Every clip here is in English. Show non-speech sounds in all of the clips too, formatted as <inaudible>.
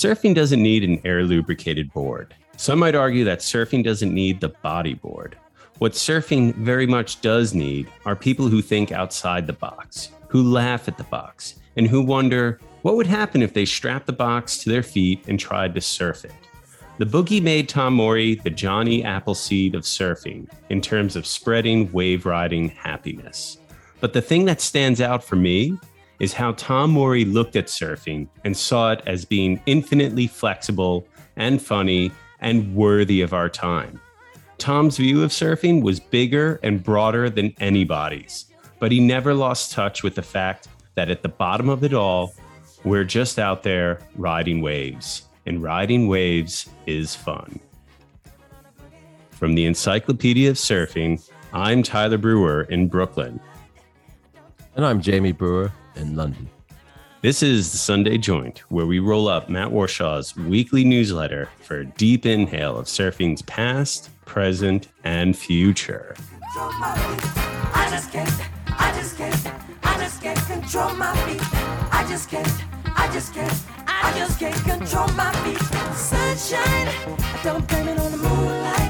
Surfing doesn't need an air lubricated board. Some might argue that surfing doesn't need the body board. What surfing very much does need are people who think outside the box, who laugh at the box, and who wonder what would happen if they strapped the box to their feet and tried to surf it. The boogie made Tom Morey the Johnny Appleseed of surfing in terms of spreading wave riding happiness. But the thing that stands out for me is how Tom Morey looked at surfing and saw it as being infinitely flexible and funny and worthy of our time. Tom's view of surfing was bigger and broader than anybody's, but he never lost touch with the fact that at the bottom of it all, we're just out there riding waves, and riding waves is fun. From the Encyclopedia of Surfing, I'm Tyler Brewer in Brooklyn. And I'm Jamie Brewer in London. This is the Sunday Joint, where we roll up Matt Warshaw's weekly newsletter for a deep inhale of surfing's past, present, and future. I just can't, I just can't, I just can't control my feet. I just can't, I just can't, I just can't control my feet. Sunshine, don't blame it on the moonlight.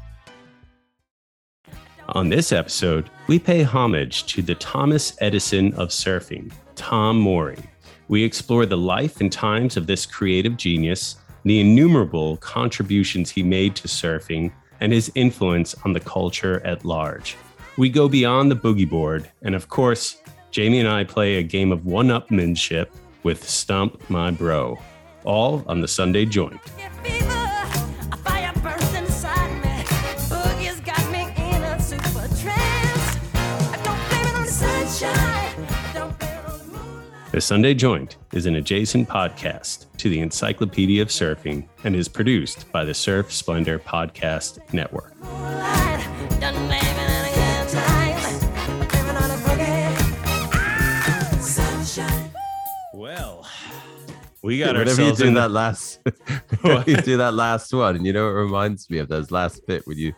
On this episode, we pay homage to the Thomas Edison of surfing, Tom Morey. We explore the life and times of this creative genius, the innumerable contributions he made to surfing, and his influence on the culture at large. We go beyond the boogie board, and of course, Jamie and I play a game of one upmanship with Stump My Bro, all on the Sunday Joint. The Sunday Joint is an adjacent podcast to the Encyclopedia of Surfing and is produced by the Surf Splendor Podcast Network. Well, we got Whenever you ourselves do in that last, <laughs> whenever you do that last one, and you know, it reminds me of those last bit when you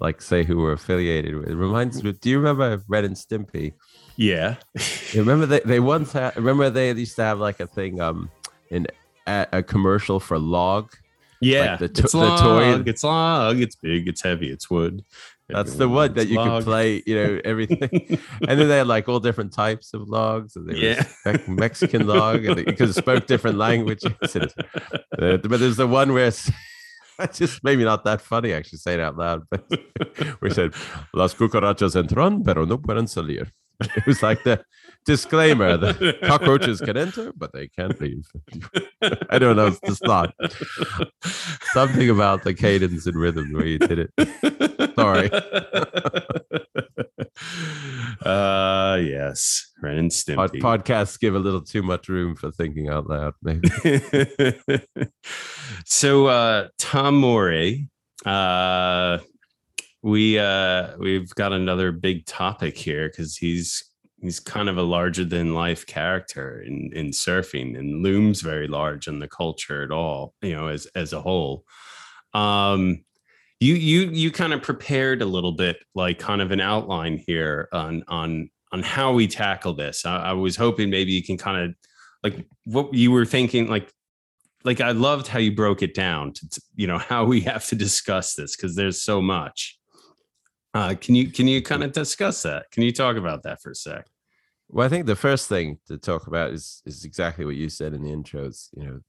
like say who we're affiliated with. It reminds me. Do you remember Ren and Stimpy? Yeah. <laughs> Remember they, they once had. Remember they used to have like a thing, um, in a, a commercial for log. Yeah. Like the, to- it's the long, toy. it's long, it's big, it's heavy, it's wood. That's the one that you log. could play, you know, <laughs> everything. and then they had like all different types of logs. And there Yeah. was Mexican log, and because it spoke different languages. <laughs> And, uh, but there's the one where it's just maybe not that funny actually say it out loud, but we said Las cucarachas entran, pero no pueden salir. <laughs> It was like the disclaimer: the <laughs> cockroaches can enter, but they can't leave. <laughs> I don't know. It's just not something about the cadence and rhythm where you did it. Sorry. uh yes. Ren and Pod- podcasts give a little too much room for thinking out loud, maybe. so uh Tom Morey, uh we uh we've got another big topic here because he's he's kind of a larger than life character in in surfing and looms very large in the culture at all, you know, as as a whole. Um you you you kind of prepared a little bit like kind of an outline here on on on how we tackle this. I, I was hoping maybe you can kind of like what you were thinking like like I loved how you broke it down to, you know <laughs> how we have to discuss this because there's so much. Uh, can you can you kind of discuss that? Can you talk about that for a sec? Well, I think the first thing to talk about is is exactly what you said in the intros. You know,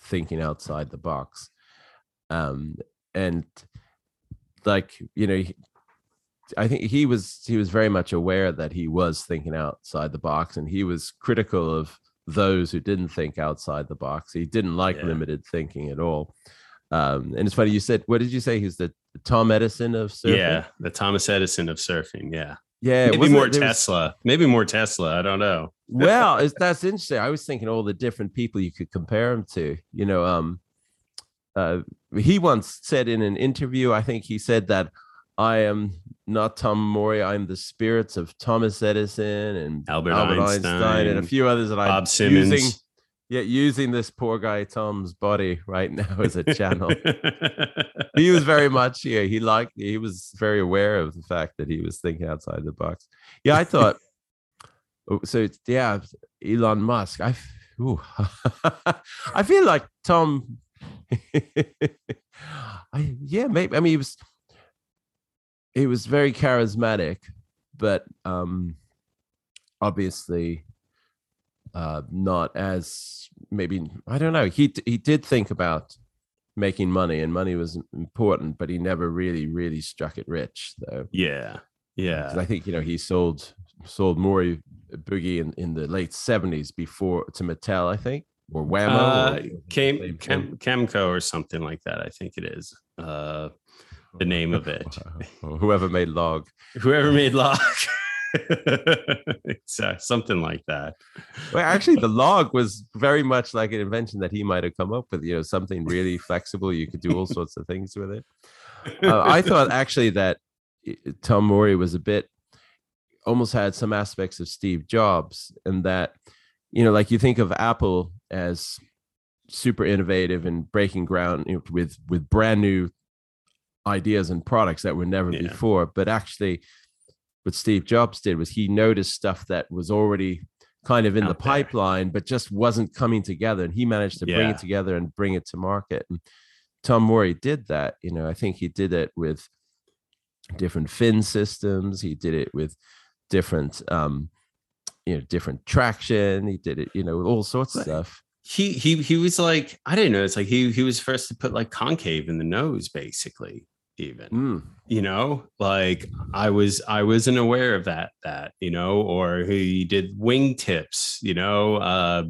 thinking outside the box, um, and like you know, he- I think he was he was very much aware that he was thinking outside the box, and he was critical of those who didn't think outside the box. He didn't like Yeah. limited thinking at all. Um, and it's funny you said, what did you say? He's the Tom Edison of surfing. Yeah, the Thomas Edison of surfing. Yeah, yeah. maybe more there was- Tesla. Maybe more Tesla. I don't know. <laughs> well it's, that's interesting i was thinking all the different people you could compare him to you know um uh he once said in an interview i think he said that i am not tom Morey. i'm the spirits of thomas edison and Albert Einstein and a few others that Bob i'm Simmons. using yeah using this poor guy tom's body right <laughs> now as a channel. <laughs> He was very much yeah he liked he was very aware of the fact that he was thinking outside the box. Yeah i thought <laughs> oh, so yeah elon musk i i feel like tom I, yeah maybe i mean he was he was very charismatic but um obviously uh not as maybe i don't know he he did think about making money and money was important but he never really really struck it rich though yeah, yeah. i think you know he sold sold more boogie in, in the late 70s before to mattel i think or Wham-O Uh, or- Cam, Cam, Camco or something like that. I think it is. Uh, the name of it. <laughs> whoever made log Whoever made Log. <laughs> <laughs> exactly. Something like that. well actually the log was very much like an invention that he might have come up with you know something really flexible you could do all sorts of things with it uh, I thought <laughs> actually that Tom Morey was a bit almost had some aspects of Steve Jobs, and that you know, like you think of Apple as super innovative and breaking ground you know, with with brand new ideas and products that were never Yeah. before. But actually, what Steve Jobs did was he noticed stuff that was already kind of in the Out there. pipeline, but just wasn't coming together. And he managed to bring it together and bring it to market. And Tom Morey did that. You know, I think he did it with different fin systems. He did it with different, um, you know, different traction. He did it, you know, with all sorts of stuff. He he he was like I didn't know. It's like he he was first to put like concave in the nose, basically. Even Mm. you know, like I was I wasn't aware of that that you know, or he did wingtips. You know, uh,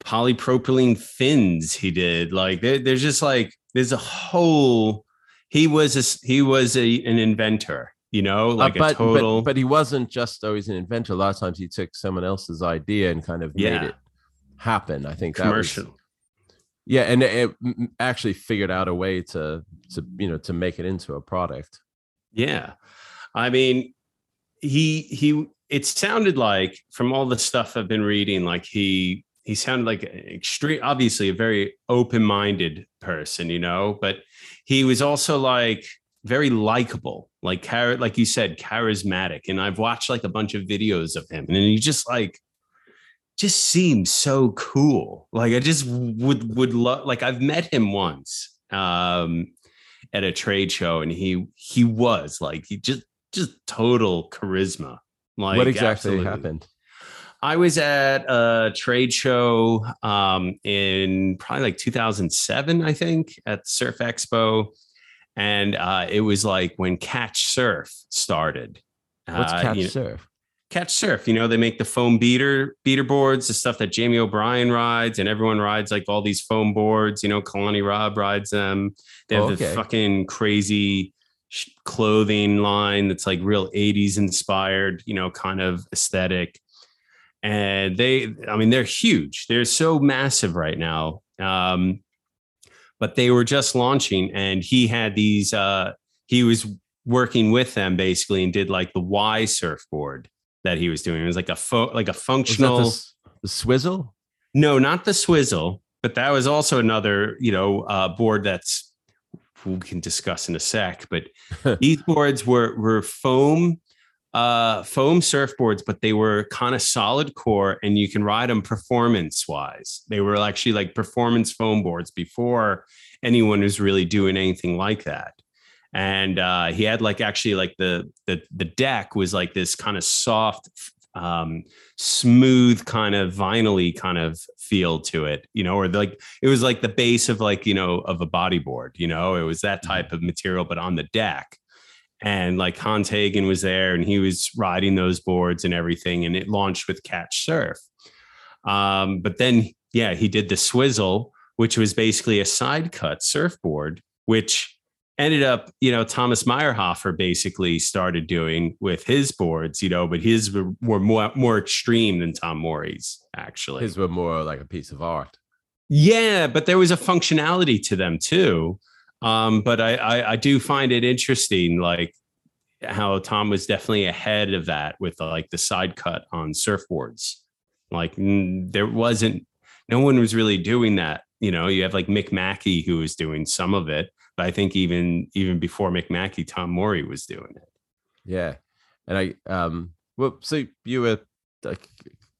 polypropylene fins. He did like there, there's just like there's a whole. He was a he was a an inventor. You know, Uh, like but, a total. but but he wasn't just always an inventor. A lot of times he took someone else's idea and kind of made it happen. I think that was- commercial. Yeah, and it, actually figured out a way to to you know to make it into a product. Yeah. I mean, he he it sounded like from all the stuff I've been reading, like he he sounded like extreme obviously a very open-minded person, you know, but he was also like very likable, like like you said, charismatic. And I've watched like a bunch of videos of him, and he just like just seems so cool. Like I just would would love like I've met him once. Um at a trade show and he he was like he just just total charisma like what exactly absolutely. happened? i was at a trade show um in probably like 2007 i think at surf expo and uh it was like when catch surf started What's Uh, catch know- surf? Catch Surf. You know, they make the foam beater beater boards, the stuff that Jamie O'Brien rides, and everyone rides like all these foam boards. You know, Kalani Robb rides them. They have Oh, the fucking crazy sh- clothing line that's like real 80s inspired, you know, kind of aesthetic. And they, I mean, they're huge. They're so massive right now. Um, but they were just launching, and he had these, uh, he was working with them basically and did like the Y surfboard that he was doing. It was like a fo- like a functional. the, the swizzle? No, not the swizzle, but that was also another, you know, uh, board that's we can discuss in a sec. But <laughs> these boards were were foam, uh, foam surfboards, but they were kind of solid core, and you can ride them performance wise. They were actually like performance foam boards before anyone was really doing anything like that. And uh, he had like actually like the the the deck was like this kind of soft um smooth kind of vinyl kind of feel to it you know or like it was like the base of like you know of a bodyboard you know? It was that type of material but on the deck. And like Hans Hagen was there and he was riding those boards and everything and it launched with catch surf. Um but then yeah he did the swizzle which was basically a side cut surfboard which ended up, you know, Thomas Meyerhoffer basically started doing with his boards, you know, but his were, were more more extreme than Tom Morey's actually. His were more like a piece of art. Yeah, but there was a functionality to them too. Um, but I, I I do find it interesting, like how Tom was definitely ahead of that with like the side cut on surfboards. Like there wasn't, no one was really doing that. You know, you have like Mick Mackey who was doing some of it, I think even even before McMackey, Tom Morey was doing it. Yeah, and I um well, so you were like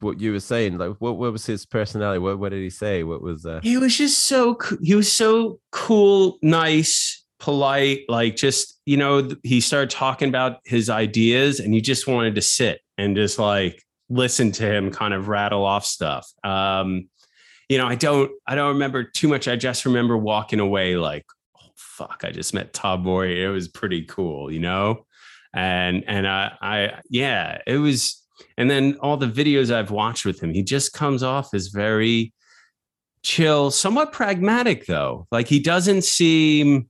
what you were saying, like what what was his personality? What what did he say? What was uh He was just so he was so cool, nice, polite. Like just you know, he started talking about his ideas, and you just wanted to sit and just like listen to him kind of rattle off stuff. Um, you know, I don't I don't remember too much. I just remember walking away like, fuck, I just met Todd Boy. It was pretty cool, you know, and and I I yeah, it was. And then all the videos I've watched with him, he just comes off as very chill, somewhat pragmatic though. Like he doesn't seem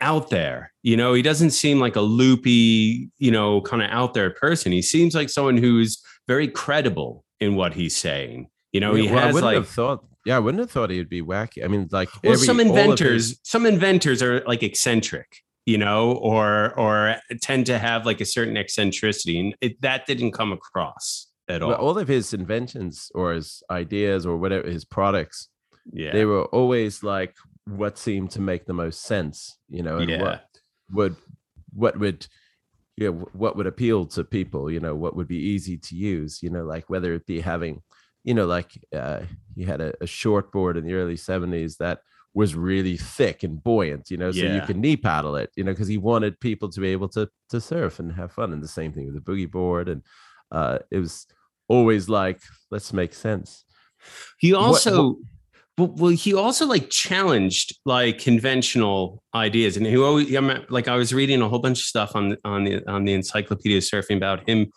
out there, you know, he doesn't seem like a loopy, you know, kind of out there person. He seems like someone who's very credible in what he's saying. You know, he Yeah, well, I has wouldn't like have thought yeah, I wouldn't have thought he'd be wacky. I mean, like well, every- some inventors, his- some inventors are like eccentric, you know, or or tend to have like a certain eccentricity, and it, that didn't come across at all. Well, all of his inventions or his ideas or whatever his products, yeah, they were always like what seemed to make the most sense, you know, and Yeah. what would what would you know, what would appeal to people, you know, what would be easy to use, you know, like whether it be having, you know, like uh, he had a, a short board in the early 70s that was really thick and buoyant, you know, so you can knee paddle it, you know, because he wanted people to be able to to surf and have fun. And the same thing with the boogie board. And uh, it was always like, let's make sense. He What- also, well, well, he also like challenged like conventional ideas, and he always, like I was reading a whole bunch of stuff on on the on the Encyclopedia of Surfing about him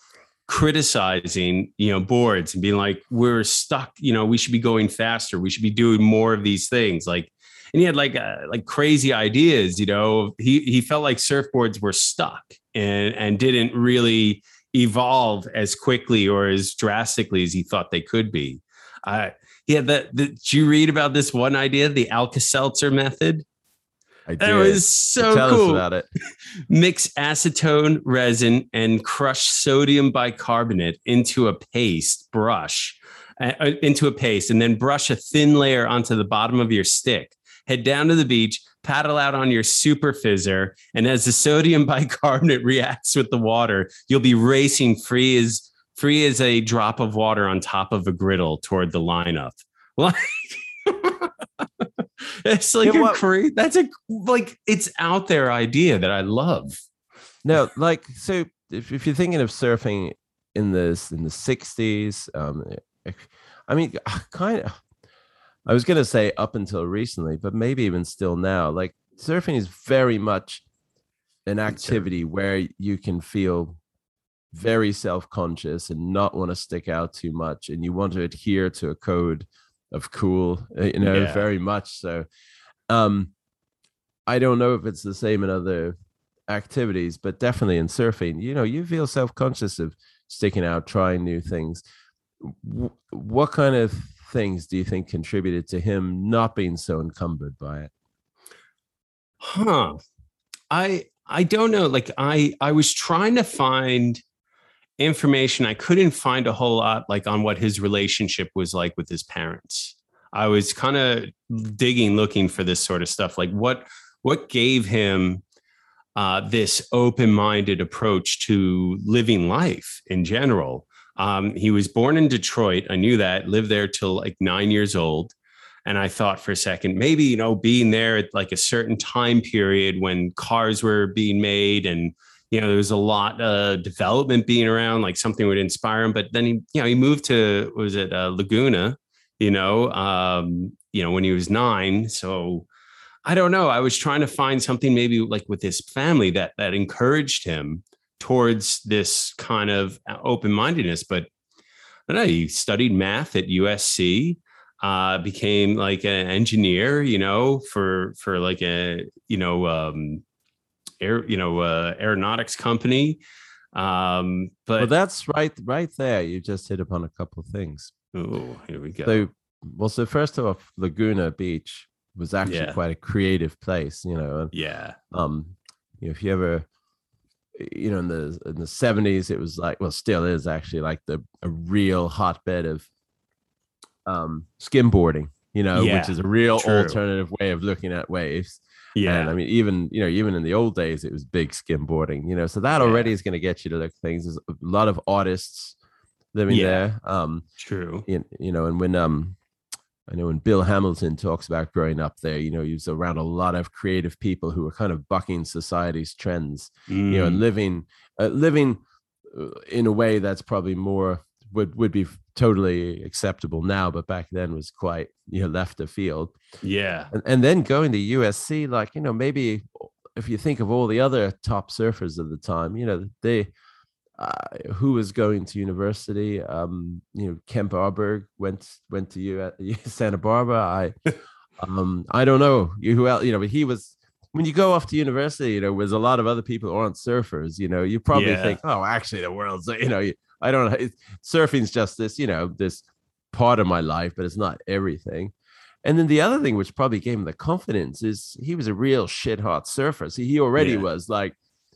criticizing, you know, boards and being like, "We're stuck. You know, we should be going faster. We should be doing more of these things." Like, and he had like uh, like crazy ideas. You know, he he felt like surfboards were stuck and and didn't really evolve as quickly or as drastically as he thought they could be. Uh, yeah, the, did you read about this one idea, the Alka-Seltzer method? I That did. was so Tell cool. us about it. <laughs> Mix acetone resin and crush sodium bicarbonate into a paste brush, uh, into a paste, and then brush a thin layer onto the bottom of your stick. Head down to the beach, paddle out on your super fizzer, and as the sodium <laughs> bicarbonate reacts with the water, you'll be racing free as free as a drop of water on top of a griddle toward the lineup. <laughs> Like, <laughs> it's like a cra- that's a like it's out there idea that I love. No, like so if, if you're thinking of surfing in this in the 60s, um eh, eh, I mean ah, kind of I was gonna say up until recently, but maybe even still now, like surfing is very much an activity where you can feel very self-conscious and not want to stick out too much and you want to adhere to a code of cool uh, you know Yeah. very much so um i don't know if it's the same in other activities but definitely in surfing you know you feel self-conscious of sticking out trying new things what kind of things do you think contributed to him not being so encumbered by it Huh. I I don't know. Like I I was trying to find information. I couldn't find a whole lot like on what his relationship was like with his parents. I was kind of digging looking for this sort of stuff. Like what what gave him uh, this open-minded approach to living life in general. Um, he was born in Detroit. I knew that. Lived there till like nine years old. And I thought for a second, maybe, you know, being there at like a certain time period when cars were being made and, you know, there was a lot of development being around, like something would inspire him. But then he, you know, he moved to, was it uh, Laguna, you know, um, you know, when he was nine. So I don't know. I was trying to find something maybe like with his family that, that encouraged him towards this kind of open mindedness. But I don't know. He studied math at USC uh became like an engineer you know for for like a you know um air you know uh aeronautics company. Um but well that's right right there. You just hit upon a couple of things. Oh here we go. So well so first off laguna beach was actually Yeah. quite a creative place you know and yeah. um you know, if you ever you know in the in the 70s it was like well still is actually like the a real hotbed of um skimboarding you know which is a real true. alternative way of looking at waves yeah and i mean even you know even in the old days it was big skimboarding you know so that Yeah. already is going to get you to look at things there's a lot of artists living Yeah. there um true you, you know and when um i know when bill hamilton talks about growing up there you know he was around a lot of creative people who were kind of bucking society's trends you know and Mm, living uh, living uh, in a way that's probably more would would be totally acceptable now but back then was quite you know left of field yeah. And, and then going to usc like you know maybe if you think of all the other top surfers of the time you know they uh, who was going to university um you know kemp aaberg went went to U- <laughs> santa barbara. I um i don't know you who else you know but he was when you go off to university you know there's a lot of other people who aren't surfers you know you probably Yeah. think oh actually the world's <laughs> you know you- i don't know surfing's just this you know this part of my life but it's not everything and then the other thing which probably gave him the confidence is he was a real shit hot surfer so he already Yeah. was like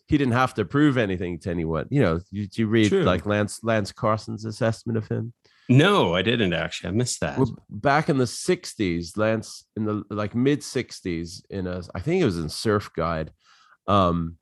he didn't have to prove anything to anyone. You know, you, you read True. like Lance Lance Carson's assessment of him. No, I didn't actually. I missed that. Well, back in the 60s, Lance in the like mid 60s in a I think it was in Surf Guide. Um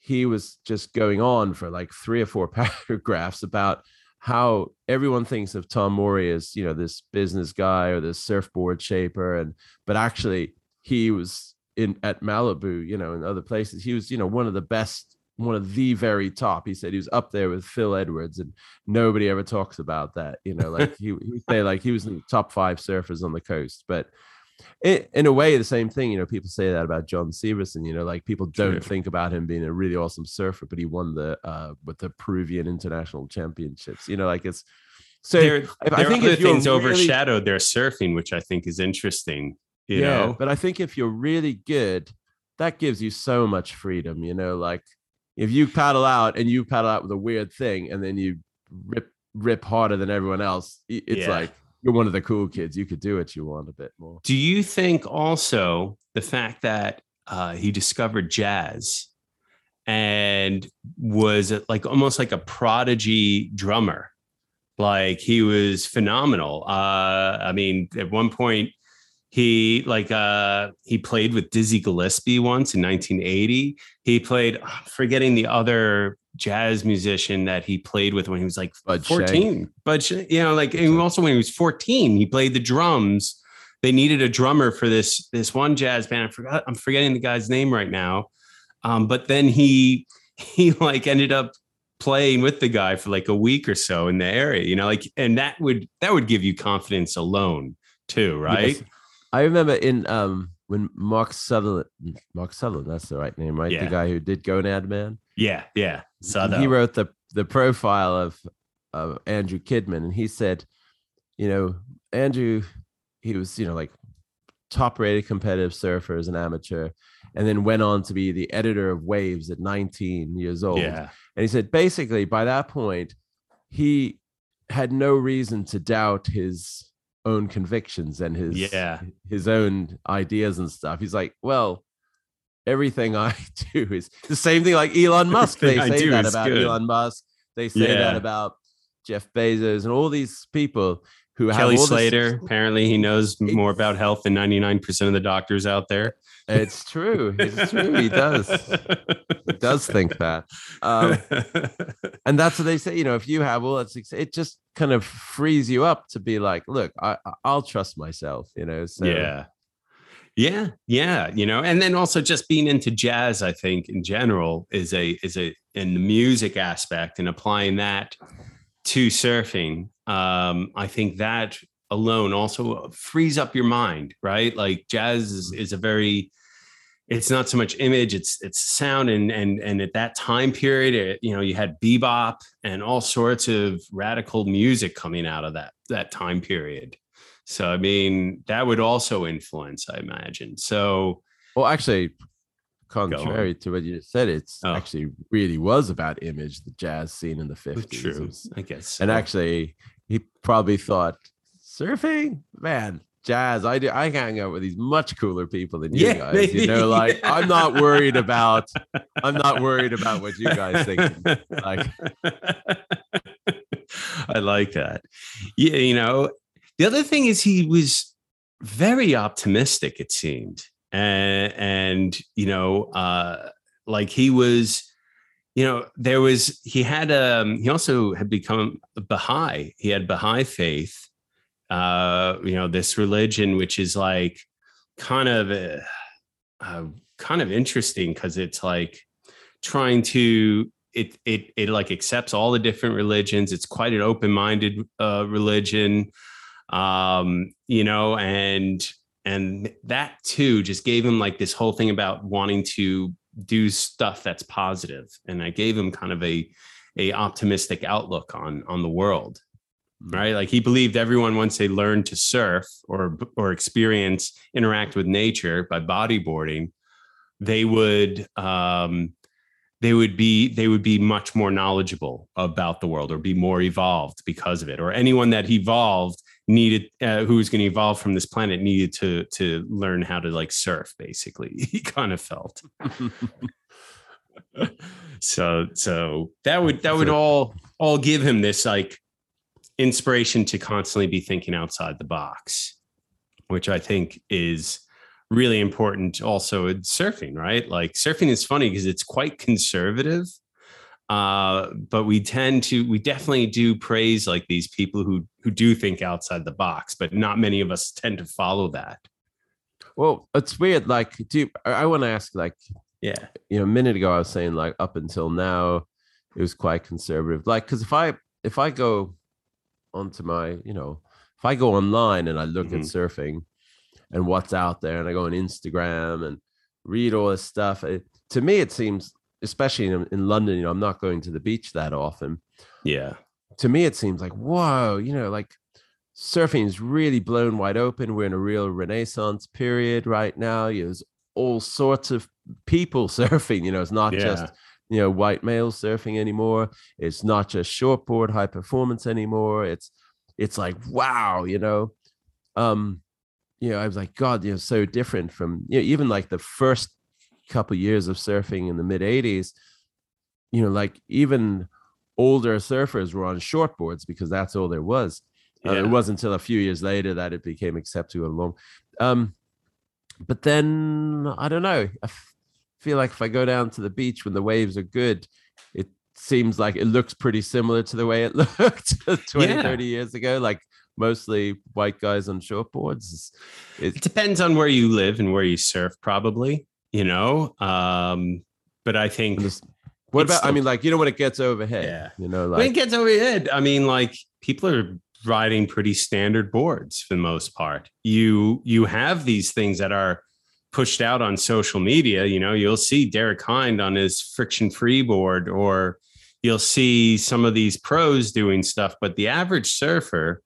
he was just going on for like three or four <laughs> paragraphs about how everyone thinks of Tom Morey as, you know, this business guy or this surfboard shaper and but actually he was in at Malibu, you know, and other places. He was, you know, one of the best one of the very top. He said he was up there with Phil Edwards, and nobody ever talks about that. You know, like he, he say like he was in the top five surfers on the coast. But it, in a way, the same thing. You know, people say that about John Severson. You know, like people don't True. think about him being a really awesome surfer, but he won the uh with the Peruvian International Championships. You know, like it's so. there, I- I there think other if things really- overshadowed their surfing, which I think is interesting. You know, but I think if you're really good, that gives you so much freedom. You know, like if you paddle out and you paddle out with a weird thing, and then you rip rip harder than everyone else, it's Yeah. like you're one of the cool kids. You could do what you want a bit more. Do you think also the fact that uh, he discovered jazz and was like almost like a prodigy drummer? Like he was phenomenal. Uh, I mean, at one point he like uh he played with Dizzy Gillespie once in 1980. He played I'm forgetting the other jazz musician that he played with when he was like Bud 14. Shank. But Sh- you know, like and also when he was 14, he played the drums. They needed a drummer for this this one jazz band. I forgot I'm forgetting the guy's name right now. Um, but then he he like ended up playing with the guy for like a week or so in the area, you know, like and that would that would give you confidence alone too, right? Yes. I remember in um when Mark Sutherland, Mark Sutherland, that's the right name, right? Yeah. The guy who did Gonad Man. Yeah, yeah. So he wrote the the profile of of Andrew Kidman, and he said, you know, Andrew, he was you know like top rated competitive surfer as an amateur, and then went on to be the editor of Waves at 19 years old. Yeah. And he said basically by that point, he had no reason to doubt his own convictions and his Yeah. his own ideas and stuff. He's like, well, everything I <laughs> do is the same thing like Elon <laughs> Musk. They Everything say that about good. Elon Musk. They say that about Jeff Bezos and all these people who Kelly all this- Slater. Apparently, he knows more about health than 99% of the doctors out there. It's true. It's true. He does. He does think that. Um, and that's what they say. You know, if you have all that success, it just kind of frees you up to be like, look, I, I- I'll trust myself. You know. So Yeah. Yeah, yeah, you know, and then also just being into jazz, I think in general is a is a in the music aspect and applying that to surfing. Um, I think that alone also frees up your mind, right? Like jazz is, is a very it's not so much image, it's it's sound and and and at that time period, it, you know, you had bebop and all sorts of radical music coming out of that that time period. So I mean, that would also influence, I imagine. So Well, actually, contrary to what you just said, it's Oh. actually really was about image, the jazz scene in the 50s. True, was- I guess. And actually, he probably thought, surfing? Man, jazz. I do I hang out with these much cooler people than you Yeah, guys. maybe, You know, <laughs> like. I'm not worried about I'm not worried about what you guys think. Like <laughs> I like that. Yeah, you know, the other thing is he was very optimistic, it seemed. And and you know, uh like he was, you know, there was he had um he also had become a Baha'i. He had Baha'i faith. Uh, you know, this religion, which is like kind of uh, uh, kind of interesting because it's like trying to it it it like accepts all the different religions. It's quite an open-minded uh, religion, um, you know, and and that too just gave him like this whole thing about wanting to do stuff that's positive, and I gave him kind of a a optimistic outlook on on the world right? Like he believed everyone once they learned to surf or or experience interact with nature by bodyboarding they would um they would be they would be much more knowledgeable about the world or be more evolved because of it. Or anyone that evolved needed uh, who was going to evolve from this planet needed to to learn how to like surf basically <laughs> he kind of felt so so that would that would all all give him this like inspiration to constantly be thinking outside the box, which I think is really important also in surfing, right? Like surfing is funny because it's quite conservative. Uh, but we tend to we definitely do praise like these people who who do think outside the box, but not many of us tend to follow that. Well, it's weird. Like, do you, I want to ask, like, yeah, you know, a minute ago I was saying like up until now it was quite conservative. Like, because if I if I go onto my, you know, if I go online and I look mm-hmm. at surfing and what's out there, and I go on Instagram and read all this stuff, it, to me it seems, especially in, in London, you know, I'm not going to the beach that often. Yeah. To me, it seems like whoa, you know, like surfing is really blown wide open. We're in a real renaissance period right now. There's all sorts of people <laughs> surfing. You know, it's not yeah. just you know white males surfing anymore. It's not just shortboard high performance anymore. It's it's like wow, you know. Um, you know, I was like, God, you know, so different from you know, even like the first couple years of surfing in the mid 80s, you know, like even older surfers were on shortboards because that's all there was. Yeah. Uh, it wasn't until a few years later that it became acceptable along. Um, but then I don't know. I f- feel like if I go down to the beach when the waves are good, it seems like it looks pretty similar to the way it <laughs> looked 20, yeah. 30 years ago. Like mostly white guys on shortboards. It, it depends on where you live and where you surf, probably, you know. Um, but I think. What about? Still, I mean, like you know, when it gets overhead, yeah. You know, like when it gets overhead, I mean, like people are riding pretty standard boards for the most part. You you have these things that are pushed out on social media. You know, you'll see Derek Hynd on his friction free board, or you'll see some of these pros doing stuff. But the average surfer,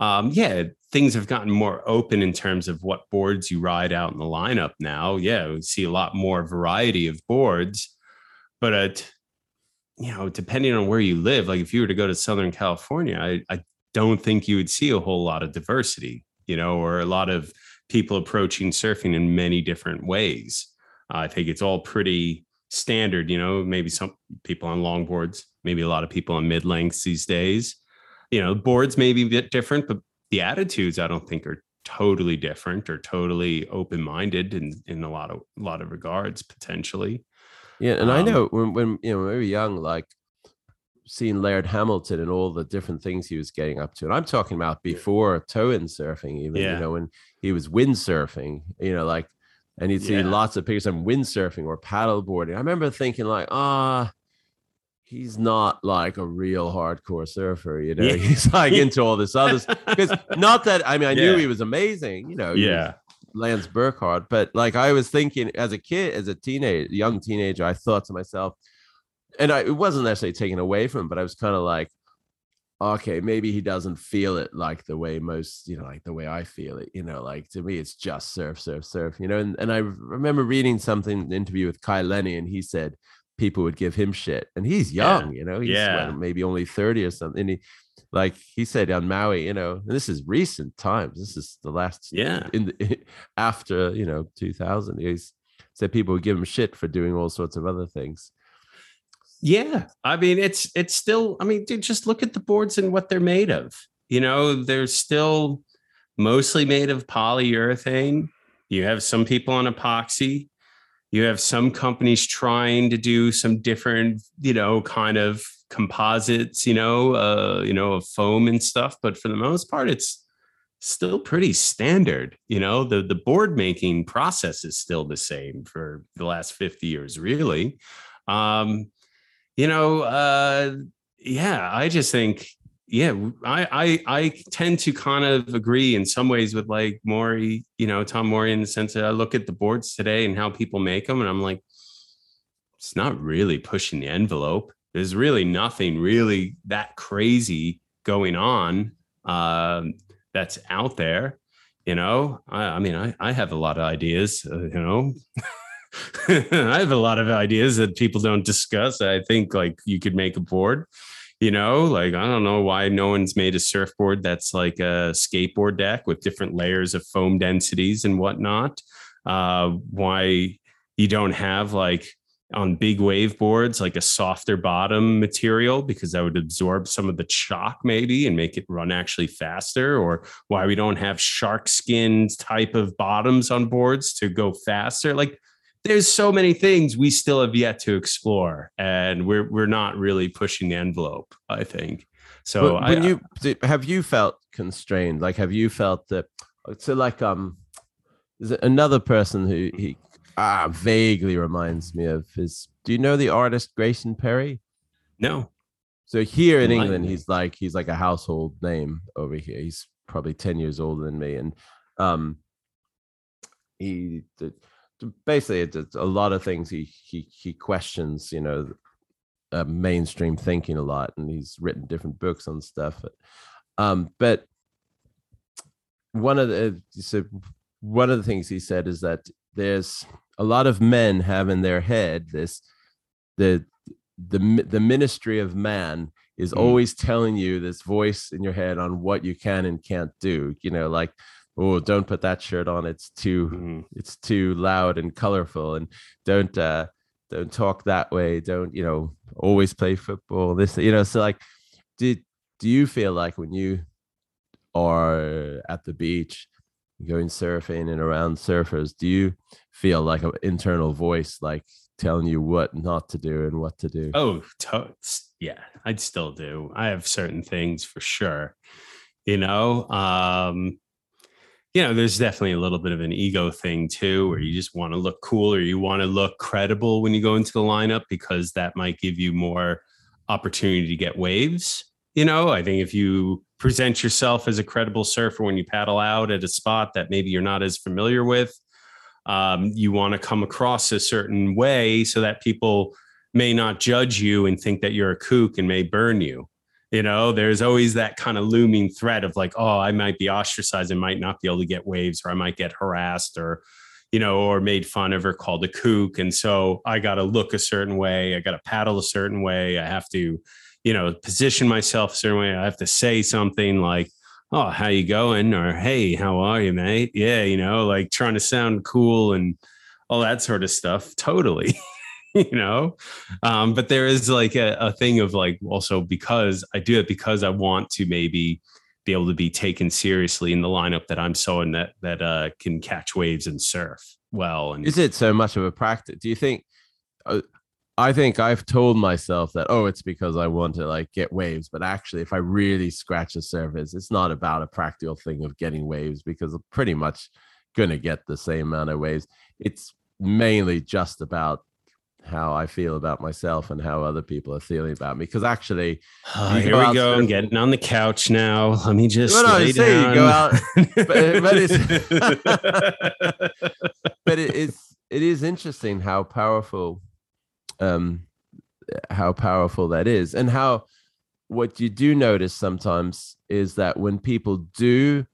um, yeah, things have gotten more open in terms of what boards you ride out in the lineup now. Yeah, we see a lot more variety of boards, but at you know, depending on where you live, like if you were to go to Southern California, I, I don't think you would see a whole lot of diversity, you know, or a lot of people approaching surfing in many different ways. Uh, I think it's all pretty standard, you know, maybe some people on longboards, maybe a lot of people on mid lengths these days. You know, boards may be a bit different, but the attitudes I don't think are totally different or totally open minded in, in a lot of a lot of regards potentially. Yeah, and um, I know when when you know when we were young, like seeing Laird Hamilton and all the different things he was getting up to. And I'm talking about before tow-in surfing, even, yeah. you know, when he was windsurfing, you know, like, and you'd see yeah. lots of pictures of windsurfing or paddleboarding. I remember thinking like, ah, he's not like a real hardcore surfer, you know, yeah. <laughs> he's like into all this other because <laughs> not that, I mean, I knew he was amazing, you know, yeah. Lance Burkhardt, but like I was thinking as a kid, as a teenage, young teenager, I thought to myself, and I, it wasn't necessarily taken away from him, but I was kind of like, okay, maybe he doesn't feel it like the way most, you know, like the way I feel it, you know, like to me, it's just surf, surf, surf, you know. And, and I remember reading something, an interview with Kai Lenny, and he said people would give him shit. And he's young, yeah. you know, he's yeah. maybe only 30 or something. And he, like he said on Maui, you know, this is recent times. This is the last, yeah, in the, <laughs> after, you know, 2000. He's said people would give him shit for doing all sorts of other things. Yeah, I mean it's it's still. I mean, dude, just look at the boards and what they're made of. You know, they're still mostly made of polyurethane. You have some people on epoxy. You have some companies trying to do some different, you know, kind of composites, you know, uh, you know, of foam and stuff. But for the most part, it's still pretty standard. You know, the the board making process is still the same for the last 50 years, really. Um, you know, uh, yeah, I just think, yeah, I, I, I tend to kind of agree in some ways with like Morey, you know, Tom Morey in the sense that I look at the boards today and how people make them, and I'm like, it's not really pushing the envelope. There's really nothing really that crazy going on um, that's out there. You know, I, I mean, I, I have a lot of ideas. Uh, you know. <laughs> I have a lot of ideas that people don't discuss. I think like you could make a board, you know, like I don't know why no one's made a surfboard that's like a skateboard deck with different layers of foam densities and whatnot. Uh, why you don't have like on big wave boards like a softer bottom material because that would absorb some of the shock maybe and make it run actually faster or why we don't have shark skin type of bottoms on boards to go faster like there's so many things we still have yet to explore and we're we're not really pushing the envelope i think. So when I, you have you felt constrained? Like have you felt that so like um is it another person who he ah vaguely reminds me of his do you know the artist grayson perry? No. So here in england he's like he's like a household name over here. He's probably 10 years older than me and um he basically it's, it's a lot of things he he he questions you know uh, mainstream thinking a lot and he's written different books on stuff but, um but one of the so one of the things he said is that there's a lot of men have in their head this the the the ministry of man is Mm. always telling you this voice in your head on what you can and can't do you know like oh don't put that shirt on it's too Mhm. it's too loud and colorful and don't uh don't talk that way don't you know always play football this you know so like did do you feel like when you are at the beach going surfing and around surfers do you feel like an internal voice like telling you what not to do and what to do Oh, totes. Yeah, I'd still do. I have certain things for sure. You know, um, you know, there's definitely a little bit of an ego thing too, where you just want to look cool or you want to look credible when you go into the lineup because that might give you more opportunity to get waves. You know, I think if you present yourself as a credible surfer when you paddle out at a spot that maybe you're not as familiar with, um, you want to come across a certain way so that people may not judge you and think that you're a kook and may burn you. You know, there's always that kind of looming threat of like, oh, I might be ostracized and might not be able to get waves, or I might get harassed, or you know, or made fun of or called a kook. And so I got to look a certain way. I got to paddle a certain way. I have to, you know, position myself a certain way. I have to say something like, oh, how you going? Or hey, how are you, mate? Yeah, you know, like trying to sound cool and all that sort of stuff. Totally. <laughs> <laughs> you know? Um but there is like a, a thing of like also because i do it because i want to maybe be able to be taken seriously in the lineup that i'm someone that that uh can catch waves and surf well and is it so much of a practice do you think uh, i think i've told myself that oh it's because i want to like get waves but actually if i really scratch the surface it's not about a practical thing of getting waves because i'm pretty much gonna get the same amount of waves. It's mainly just about how I feel about myself and how other people are feeling about me. Because actually, Oh, here we go. I'm getting on the couch now. Let me just Well, no, lay you say you down. go out, but- but <laughs> but it, it's it is interesting how powerful um how powerful that is and how what you do notice sometimes is that when people do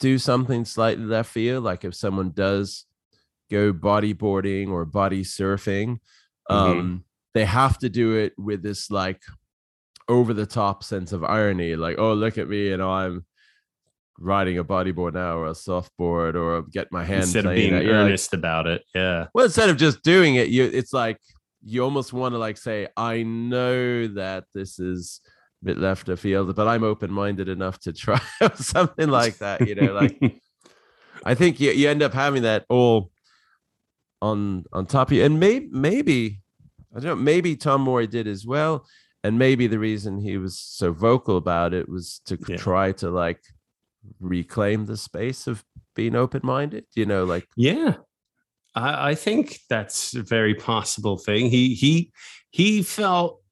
do something slightly left field like if someone does go bodyboarding or body surfing um they have to do it with this like over the top sense of irony like oh look at me you know i'm riding a bodyboard now or a softboard or get my hand instead of being it, you're like- earnest about it. Yeah. well, instead of just doing it, you it's like you almost want to like say, I know that this is a bit left of field, but I'm open minded enough to try <laughs> something like that. You know, like <laughs> I think you, you end up having that all on on top of you. And maybe maybe I don't know, maybe Tom Morey did as well. And maybe the reason he was so vocal about it was to Yeah. try to like reclaim the space of being open minded, you know, like Yeah. I, I think that's a very possible thing. He he he felt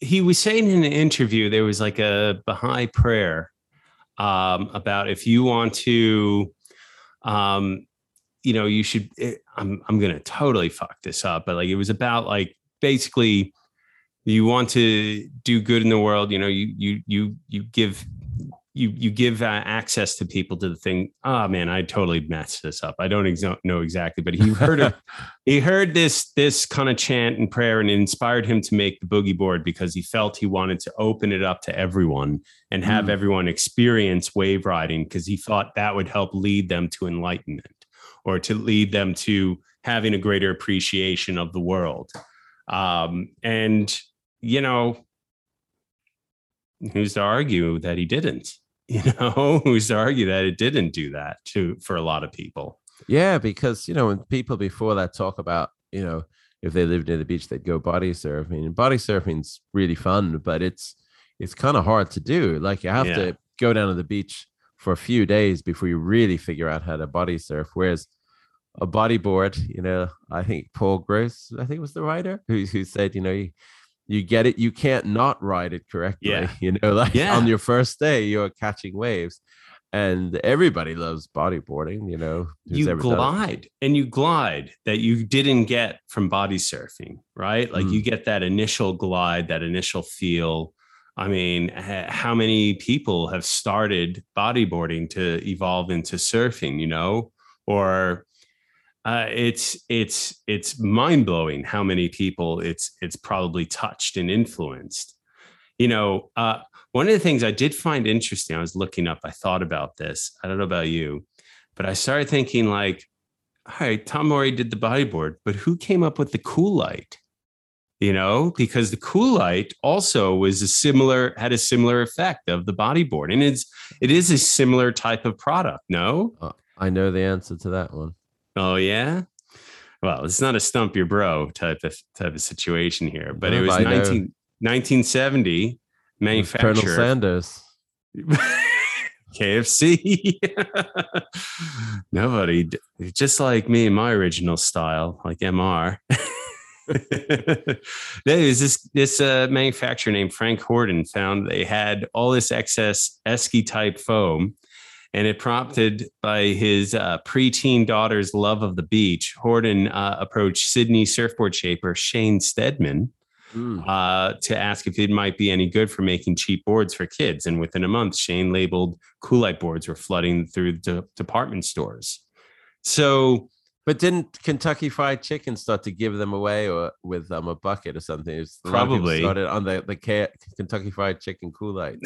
he was saying in an interview there was like a Baha'i prayer um, about if you want to um, you know, you should it, I'm I'm gonna totally fuck this up, but like it was about like basically you want to do good in the world, you know, you you you you give you you give uh, access to people to the thing. Oh man, I totally messed this up. I don't ex- know exactly, but he heard it. <laughs> he heard this this kind of chant and prayer, and it inspired him to make the boogie board because he felt he wanted to open it up to everyone and have Mm. everyone experience wave riding because he thought that would help lead them to enlightenment. Or to lead them to having a greater appreciation of the world. Um, and, you know, who's to argue that he didn't? <laughs> You know, who's to argue that it didn't do that to for a lot of people? Yeah, because you know, when people before that talk about, you know, if they lived near the beach, they'd go body surfing. And body surfing's really fun, but it's it's kind of hard to do. Like you have Yeah. to go down to the beach for a few days before you really figure out how to body surf. Whereas a bodyboard, you know, I think Paul Gross, I think was the writer who who said, you know, you you get it, you can't not ride it correctly. Yeah. <laughs> You know, like Yeah. on your first day, you're catching waves. And everybody loves bodyboarding, you know. you ever done it. glide and you glide that you didn't get from body surfing, right? Like Mm. you get that initial glide, that initial feel. I mean, how many people have started bodyboarding to evolve into surfing, you know? Or uh, it's it's it's mind blowing how many people it's it's probably touched and influenced. You know, uh, one of the things I did find interesting, I was looking up, I thought about this. I don't know about you, but I started thinking like, all right, Tom Morey did the bodyboard, but who came up with the Coolite? You know, because the Coolite also was a similar had a similar effect of the bodyboard, and it's it is a similar type of product. No, Uh, I know the answer to that one. oh yeah. Well, it's not a stump your bro type of type of situation here, but it was but 19, 1970 It was manufacturer. Colonel Sanders. <laughs> KFC. <laughs> Nobody, just like me my original style, like MR. <laughs> <laughs> There's this this uh, manufacturer named Frank Horton found they had all this excess esky type foam, and it prompted by his uh, preteen daughter's love of the beach. Horton uh, approached Sydney surfboard shaper Shane Stedman Mm. uh, to ask if it might be any good for making cheap boards for kids. And within a month, Shane labeled Coolite boards were flooding through the department stores. So, But didn't Kentucky Fried Chicken start to give them away or with um, a bucket or something? It was, a lot of people Probably. started on the the K- Kentucky Fried Chicken Coolite.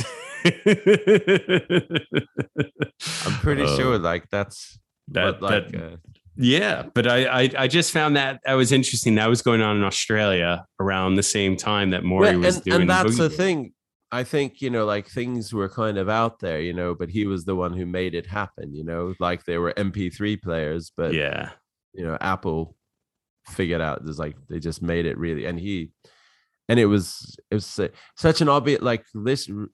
I'm <laughs> pretty Uh, sure like that's that- like that- uh, Yeah, but I, I I just found that that was interesting. That was going on in Australia around the same time that Morey Well, was and, doing. and that's the Boogie Board. thing. I think you know, like things were kind of out there, you know, but he was the one who made it happen. You know, like there were MP3 players, but Yeah, you know, Apple figured out there's like they just made it really, and he, and it was it was such an obvious like this. Uh,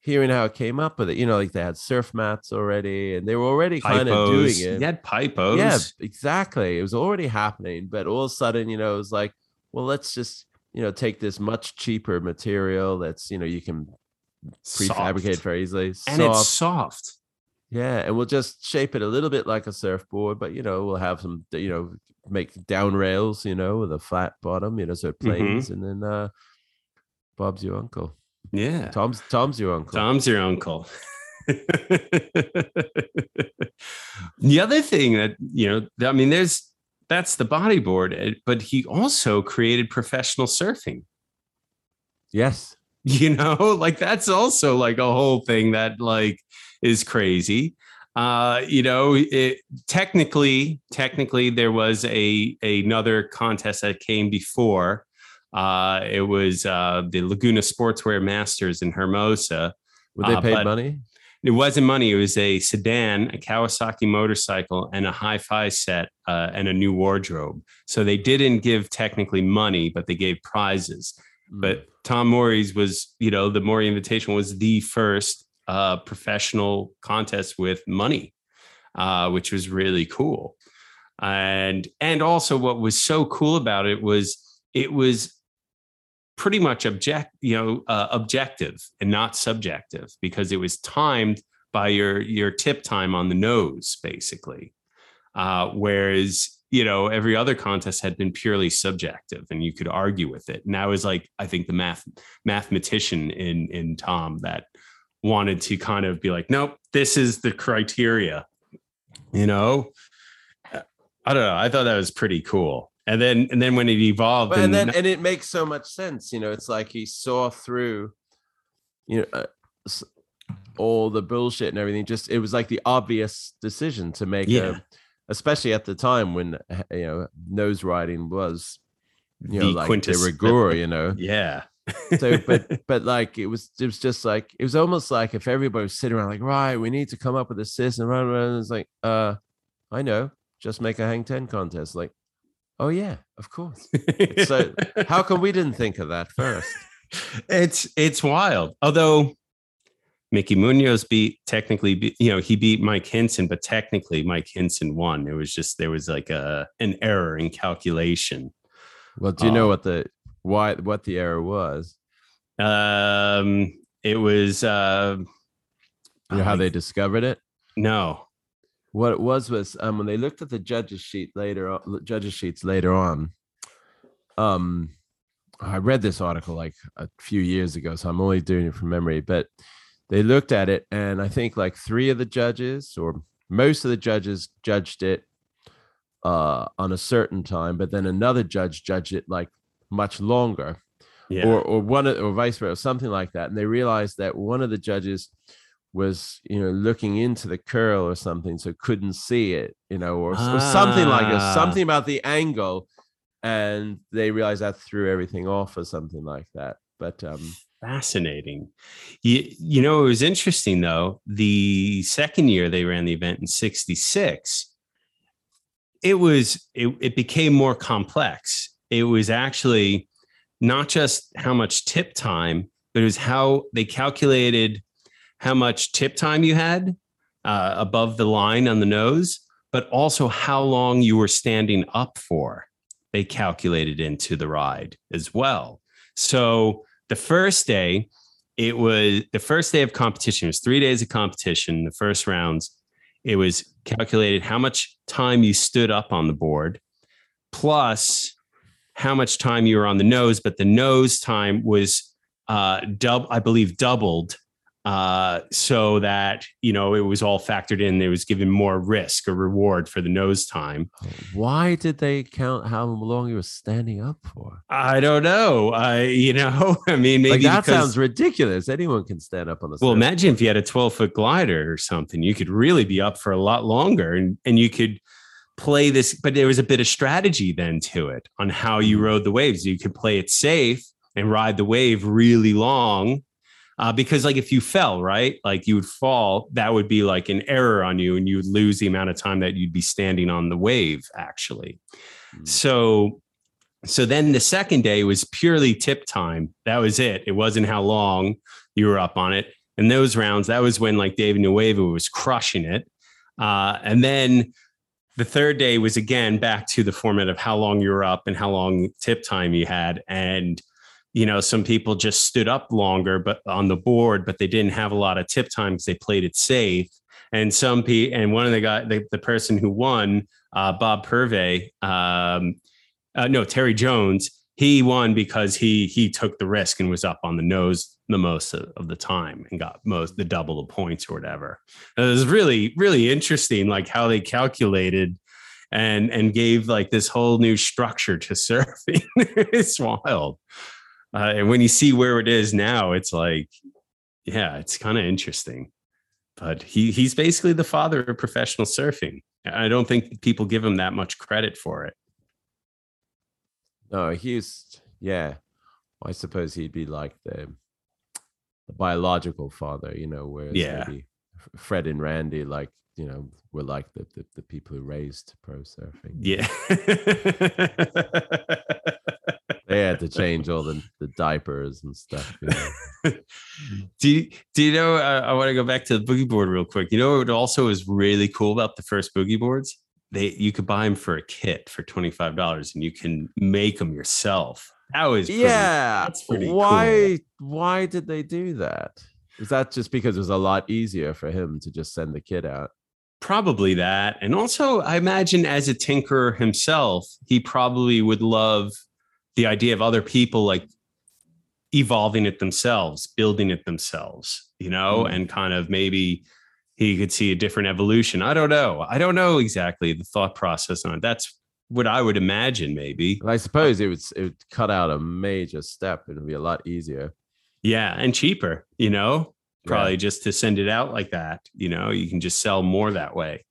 hearing how it came up with it, you know, like they had surf mats already, and they were already kind of doing it. You had paipos. Yeah, exactly. It was already happening, but all of a sudden, you know, it was like, well, let's just, you know, take this much cheaper material that's, you know, you can prefabricate Soft. very easily. and it's soft. Yeah, and we'll just shape it a little bit like a surfboard, but you know, we'll have some, you know, make down rails, you know, with a flat bottom, you know, so it Mhm. planes, and then uh Bob's your uncle. Yeah, Tom's Tom's your uncle. Tom's your uncle. <laughs> the other thing that you know, I mean, there's that's the bodyboard, eh, but he also created professional surfing. Yes. <laughs> You know, like that's also like a whole thing that like is crazy. Uh, you know, it technically, technically there was a another contest that came before. Uh, it was uh, the Laguna Sportswear Masters in Hermosa. Would they Uh, pay money? It wasn't money. It was a sedan, a Kawasaki motorcycle, and a hi-fi set uh, and a new wardrobe. So they didn't give technically money, but they gave prizes. Mm. But Tom Morey's was, you know, the Morey Invitation was the first uh, professional contest with money, uh, which was really cool. And and also, what was so cool about it was it was pretty much object you know uh, objective and not subjective because it was timed by your your tip time on the nose basically uh, whereas you know every other contest had been purely subjective and you could argue with it and that was like i think the math mathematician in in tom that wanted to kind of be like nope this is the criteria you know i don't know i thought that was pretty cool and then and then when it evolved Well, and in then and it makes so much sense you know it's like he saw through you know uh, all the bullshit and everything. Just it was like the obvious decision to make. Yeah. A, especially at the time when uh, you know nose riding was you know The like quintess- de rigueur. <laughs> You know. Yeah. so but <laughs> but like it was it was just like it was almost like if everybody was sitting around like right we need to come up with a system run around it's like uh i know just make a hang 10 contest like oh yeah of course so how come we didn't think of that first <laughs> it's it's wild. Although Mickey Munoz beat technically, beat, you know, he beat Mike Hynson, but technically Mike Hynson won. It was just there was like a an error in calculation. well do you know Um, what the why what the error was Um, it was uh, you know how they discovered it no. what it was was um when they looked at the judges sheet later on judges sheets later on um i read this article like a few years ago so i'm only doing it from memory but they looked at it and i think like three of the judges or most of the judges judged it uh on a certain time but then another judge judged it like much longer Yeah. or or one of- or vice versa, or something like that. And they realized that one of the judges was, you know, looking into the curl or something, so couldn't see it, you know, or, or something like this, Ah. something about the angle, and they realized that threw everything off or something like that. But um, Fascinating. You, you know, it was interesting though. The second year they ran the event in 66, it was, it, it became more complex. It was actually not just how much tip time, but it was how they calculated how much tip time you had uh, above the line on the nose, but also how long you were standing up for. They calculated into the ride as well. So the first day, it was the first day of competition. It was three days of competition. The first rounds, it was calculated how much time you stood up on the board, plus how much time you were on the nose. But the nose time was uh, dub, I believe, doubled, uh, so that you know it was all factored in. It was given more risk or reward for the nose time. why did they count how long you were standing up for? I don't know. I you know, <laughs> I mean, maybe like that because- sounds ridiculous. Anyone can stand up on the Well, imagine if you had a 12 foot glider or something, you could really be up for a lot longer and, and you could play this. But there was a bit of strategy then to it on how you rode the waves. You could play it safe and ride the wave really long. Uh, because, like, if you fell, right, like you would fall, that would be like an error on you and you would lose the amount of time that you'd be standing on the wave, actually. So, so then the second day was purely tip time. That was it. It wasn't how long you were up on it. And those rounds, that was when like David Nuuhiwa was crushing it. Uh, and then the third day was again back to the format of how long you were up and how long tip time you had. And, you know, some people just stood up longer, but on the board, but they didn't have a lot of tip time because they played it safe. And some people, and one of the guy, the, the person who won, uh, Bob Purvey, um, uh, no, Terry Jones, he won because he he took the risk and was up on the nose the most of, of the time and got most the double the points or whatever. It was really really interesting, like how they calculated and and gave like this whole new structure to <laughs> surfing. it's wild, uh, and when you see where it is now, it's like, yeah, it's kind of interesting. But he he's basically the father of professional surfing. I don't think people give him that much credit for it. No, he's yeah. I suppose he'd be like the, the biological father, you know, whereas Yeah. maybe Fred and Randy, like you know, were like the the, the people who raised pro surfing. Yeah. <laughs> They had to change all the, the diapers and stuff. You know? <laughs> do you, do you know? Uh, I want to go back to the boogie board real quick. You know what also is really cool about the first boogie boards? They you could buy them for a kit for twenty five dollars, and you can make them yourself. That was pretty, yeah. That's pretty why why did they do that? Is that just because it was a lot easier for him to just send the kid out? Probably that, and also I imagine as a tinkerer himself, he probably would love the idea of other people like evolving it themselves, building it themselves, you know, Mm. and kind of maybe he could see a different evolution. I don't know. I don't know exactly the thought process on it. That's what I would imagine, maybe. I suppose it would it would cut out a major step. It would be a lot easier. Yeah, and cheaper, you know. probably just to send it out like that. You know, you can just sell more that way.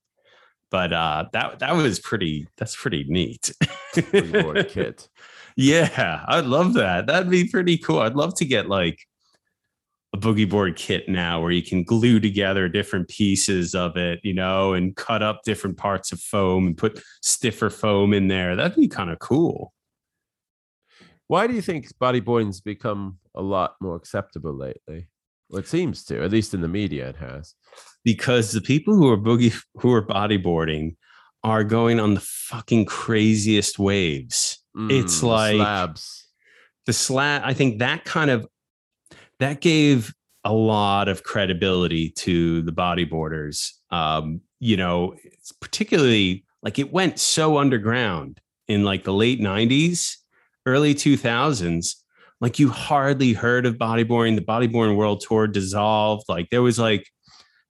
But uh, that that was pretty. That's pretty neat. kit. <laughs> Yeah, I'd love that. That'd be pretty cool. I'd love to get like a boogie board kit now where you can glue together different pieces of it, you know, and cut up different parts of foam and put stiffer foam in there. That'd be kind of cool. Why do you think bodyboarding's become a lot more acceptable lately? Well, it seems to, at least in the media, it has. Because the people who are boogie who are bodyboarding are going on the fucking craziest waves. Mm, it's like slabs. The slab. I think that kind of that gave a lot of credibility to the bodyboarders. Um, you know, particularly like it went so underground in like the late 90s, early 2000s. Like you hardly heard of bodyboarding. The bodyboarding world tour dissolved. Like there was like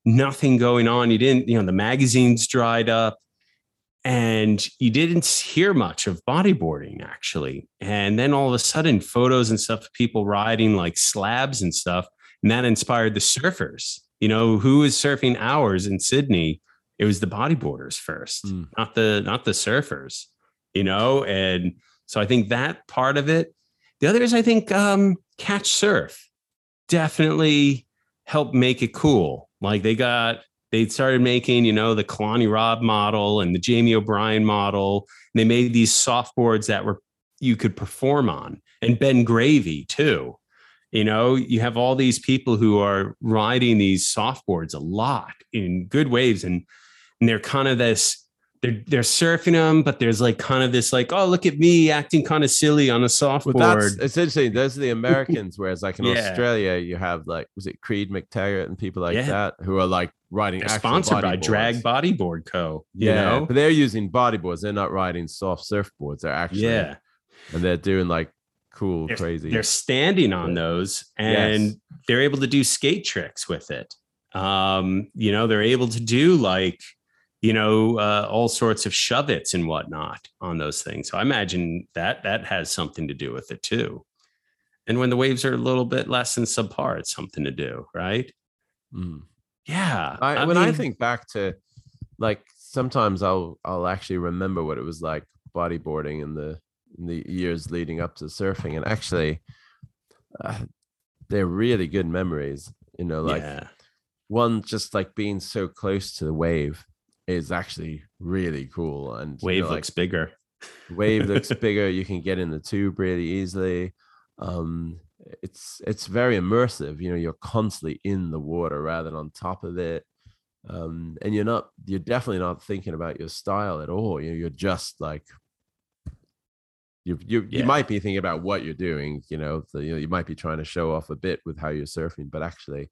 nothing going on. You didn't, you know, the magazines dried up and you didn't hear much of bodyboarding actually. And then all of a sudden, photos and stuff of people riding like slabs and stuff, and that inspired the surfers. You know, who was surfing hours in Sydney? It was the bodyboarders first, mm. not the not the surfers. You know, and so I think that part of it. The other is I think um, catch surf definitely helped make it cool. Like they got they started making, you know, the Kalani Robb model and the Jamie O'Brien model. And they made these softboards that were you could perform on, and Ben Gravy too. You know, you have all these people who are riding these softboards a lot in good waves, and and they're kind of this they're they're surfing them, but there's like kind of this like, oh, look at me acting kind of silly on a softboard. Well, that's it's interesting. Those are the Americans, <laughs> whereas like in yeah. Australia, you have like was it Creed McTaggart and people like yeah. that who are like riding. They're sponsored by Drag Bodyboard Co. yeah, know? but they're using bodyboards. They're not riding soft surfboards. They're actually yeah, and they're doing like cool, they're, crazy. They're standing on those, and yes. they're able to do skate tricks with it. Um, you know, they're able to do like you know, uh, all sorts of shove-its and whatnot on those things. So I imagine that that has something to do with it too. And when the waves are a little bit less than subpar, it's something to do, right? Mm. Yeah. I, I when mean, I think back to like sometimes I'll I'll actually remember what it was like bodyboarding in the in the years leading up to surfing, and actually, uh, they're really good memories. You know, like yeah. one just like being so close to the wave is actually really cool. And wave you know, looks bigger. wave <laughs> looks bigger. You can get in the tube really easily. Um, it's it's very immersive. You know, you're constantly in the water rather than on top of it. Um, and you're not you're definitely not thinking about your style at all. You know, you're just like you you, yeah. you might be thinking about what you're doing. You know, so, you know, you might be trying to show off a bit with how you're surfing, but actually,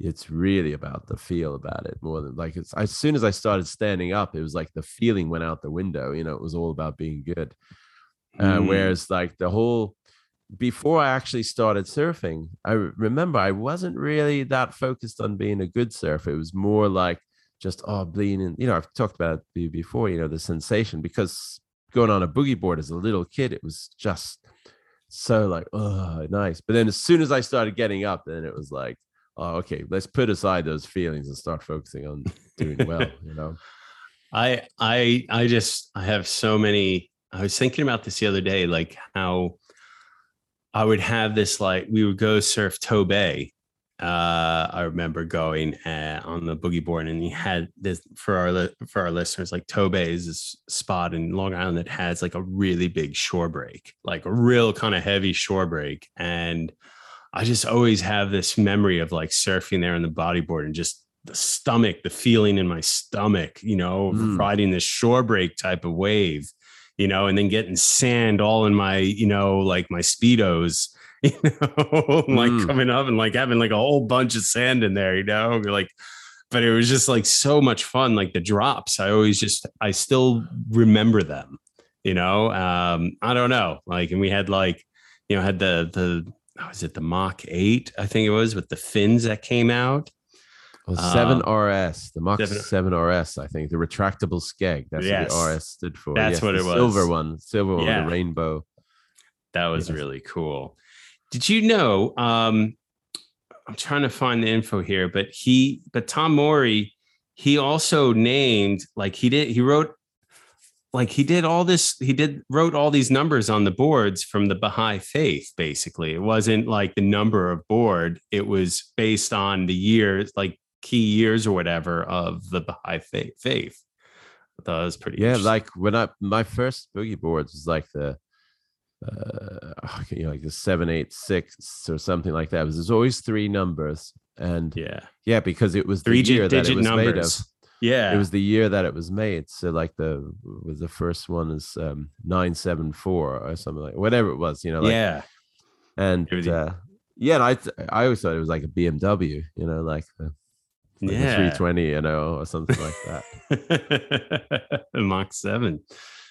it's really about the feel about it more than like it's as soon as I started standing up, it was like the feeling went out the window. You know, it was all about being good. Uh, mm. Whereas like the whole before I actually started surfing, I remember I wasn't really that focused on being a good surfer. It was more like just oh bleeding. You know, I've talked about it before. You know, the sensation because going on a boogie board as a little kid, it was just so like oh nice. But then as soon as I started getting up, then it was like oh, okay, let's put aside those feelings and start focusing on doing well, <laughs> you know? I, I, I just, I have so many, I was thinking about this the other day, like how I would have this, like, we would go surf Tobay. Uh, I remember going uh, on the boogie board, and he had this for our for our listeners. Like Tobay is this spot in Long Island that has like a really big shore break, like a real kind of heavy shore break, and I just always have this memory of like surfing there on the bodyboard and just the stomach, the feeling in my stomach, you know, mm. riding this shore break type of wave, you know, and then getting sand all in my, you know, like my speedos, <laughs> you know, <laughs> like mm. coming up and like having like a whole bunch of sand in there, you know, like, but it was just like so much fun. Like the drops, I always just, I still remember them, you know. Um, I don't know, like, and we had like, you know, had the the was it the Mach 8, I think it was, with the fins that came out. Oh, 7RS, the Mach 7, 7 RS, I think, the retractable skeg. That's yes, what the RS stood for. That's yes, what it was. Silver one, silver one, yeah. the rainbow. That was yes. really cool. Did you know um, I'm trying to find the info here, but he, but Tom Morey, he also named like he did. He wrote like he did all this. He did wrote all these numbers on the boards from the Baha'i faith. Basically, it wasn't like the number of board. It was based on the years, like key years or whatever of the Baha'i faith. faith. I thought it was pretty. Yeah, like when I my first boogie boards was like the uh you know like the seven eight six or something like that. It was there's always three numbers and yeah yeah because it was the three year that it was numbers. made of. Yeah, It was the year that it was made. So like the was the first one is um nine seven four or something like whatever it was. You know like yeah, and uh, yeah, and I th- I always thought it was like a BMW. You know like the like Yeah. three twenty you know or something like that. <laughs> Mach seven,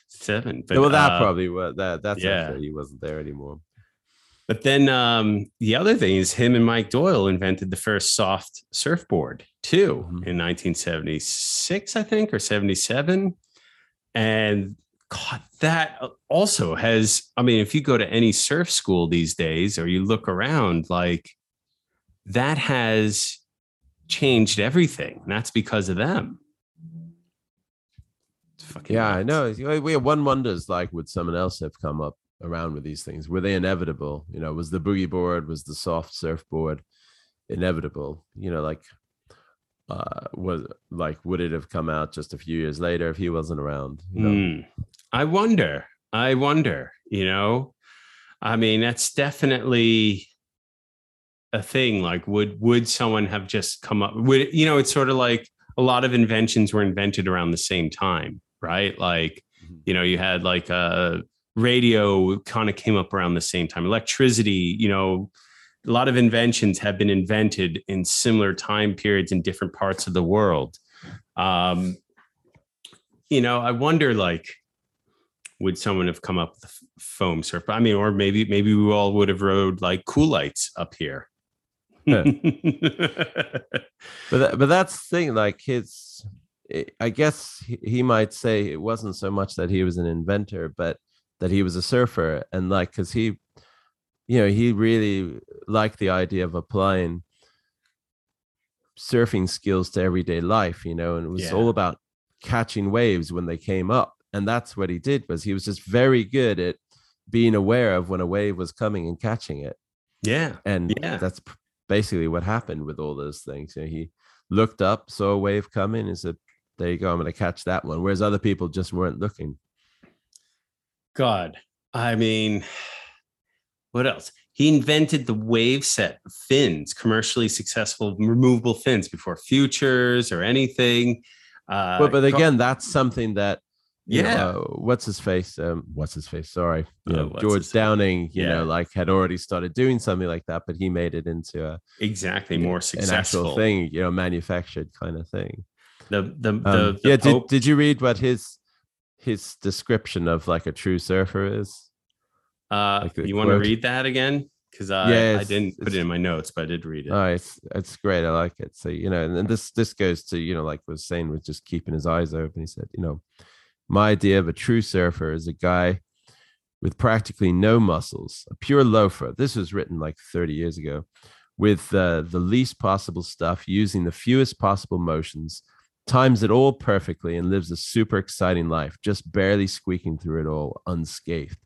seven. But, well, that uh, probably was that. That's yeah. after he wasn't there anymore. But then um, the other thing is him and Mike Doyle invented the first soft surfboard too Mhm. in 1976, I think, or 77. And God, that also has, I mean, if you go to any surf school these days or you look around, like that has changed everything. And that's because of them. Yeah, I know. We one wonders like would someone else have come up around with these things? Were they inevitable? You know, was the boogie board, was the soft surfboard inevitable? You know, like uh was like would it have come out just a few years later if he wasn't around? You know? Hmm. I wonder. I wonder, you know. I mean, that's definitely a thing. Like, would would someone have just come up would you know, it's sort of like a lot of inventions were invented around the same time, right? Like, Mhm. you know, you had like a radio kind of came up around the same time. Electricity, you know, a lot of inventions have been invented in similar time periods in different parts of the world. Um, you know, I wonder like, would someone have come up with a foam surf? I mean, or maybe maybe we all would have rode like Coolites up here. Yeah. <laughs> But that, but that's the thing. Like his, I- guess he might say it wasn't so much that he was an inventor, but that he was a surfer, and like because he, you know, he really liked the idea of applying surfing skills to everyday life. You know, and it was Yeah. all about catching waves when they came up, and that's what he did. Was he was just very good at being aware of when a wave was coming and catching it yeah. and Yeah. that's basically what happened with all those things. You know, he looked up, saw a wave coming, and said, "There you go, I'm going to catch that one." Whereas other people just weren't looking. God. I mean, <sighs> what else? He invented the wave set fins, commercially successful removable fins before futures or anything. Uh, but again, that's something that you know, Yeah. uh, what's his face? Um, what's his face? Sorry, you Uh, know, George Downing. You Yeah. know, like had already started doing something like that, but he made it into a exactly more successful thing. You know, manufactured kind of thing. The the Um, the, the yeah. Pope- Did Did you read what his his description of like a true surfer is? uh, like you want to read that again? Because I, Yeah, I didn't put it in my notes, but I did read it. Oh, it's it's great. I like it. So you know, and, and this this goes to you know, like was saying, with just keeping his eyes open. He said, you know, my idea of a true surfer is a guy with practically no muscles, a pure loafer. This was written like 30 years ago, with uh, the least possible stuff, using the fewest possible motions, times it all perfectly, and lives a super exciting life, just barely squeaking through it all unscathed.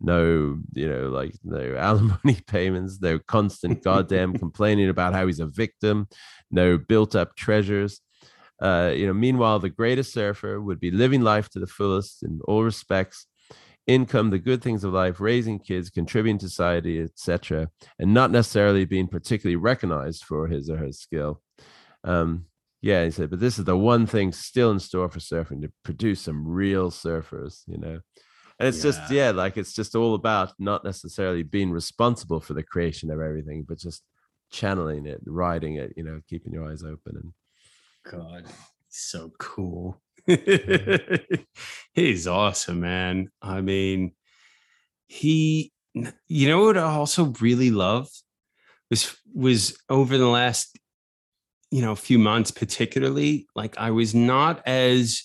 No, you know, like no <laughs> alimony payments, no constant goddamn <laughs> complaining about how he's a victim, no built up treasures. Uh, you know, meanwhile, the greatest surfer would be living life to the fullest in all respects, income, the good things of life, raising kids, contributing to society, etc., and not necessarily being particularly recognized for his or her skill. Um, yeah, he said, but this is the one thing still in store for surfing to produce some real surfers, you know. And it's just, Yeah. yeah, like it's just all about not necessarily being responsible for the creation of everything, but just channeling it, riding it, you know, keeping your eyes open and God, so cool. <laughs> He's awesome, man. I mean, he, you know what I also really loved was was over the last, you know, a few months, particularly. Like I was not as,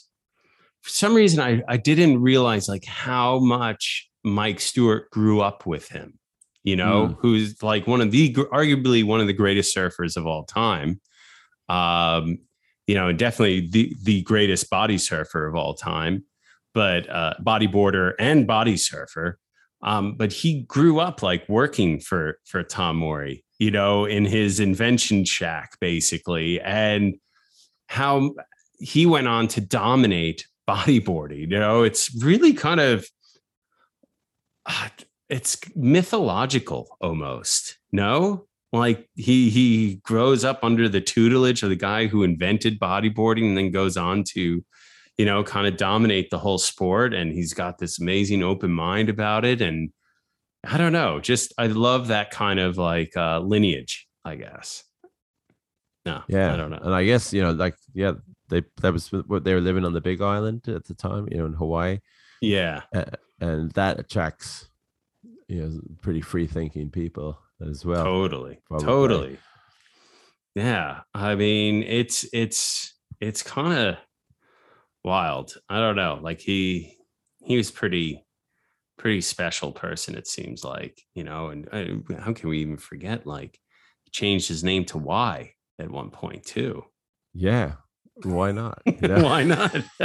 for some reason, I I didn't realize like how much Mike Stewart grew up with him. you know, Mm. who's like one of the arguably one of the greatest surfers of all time. Um, you know, definitely the the greatest body surfer of all time, but uh, bodyboarder and body surfer. Um, but he grew up like working for for Tom Morey, you know, in his invention shack, basically, and how he went on to dominate <laughs> bodyboarding. You know, it's really kind of uh, it's mythological almost. No, like he he grows up under the tutelage of the guy who invented bodyboarding, and then goes on to, you know, kind of dominate the whole sport. And he's got this amazing open mind about it. And I don't know, just I love that kind of like uh, lineage. I guess. No, Yeah, I don't know. And I guess you know, like, yeah, they that was what they were living on the Big Island at the time, you know, in Hawaii, Yeah, uh, and that attracts, you know, pretty free thinking people as well. totally probably. totally yeah i mean it's it's it's kind of wild i don't know like he he was pretty pretty special person it seems like you know and uh, how can we even forget like he changed his name to y at one point too Yeah, why not? <laughs> know? why not <laughs>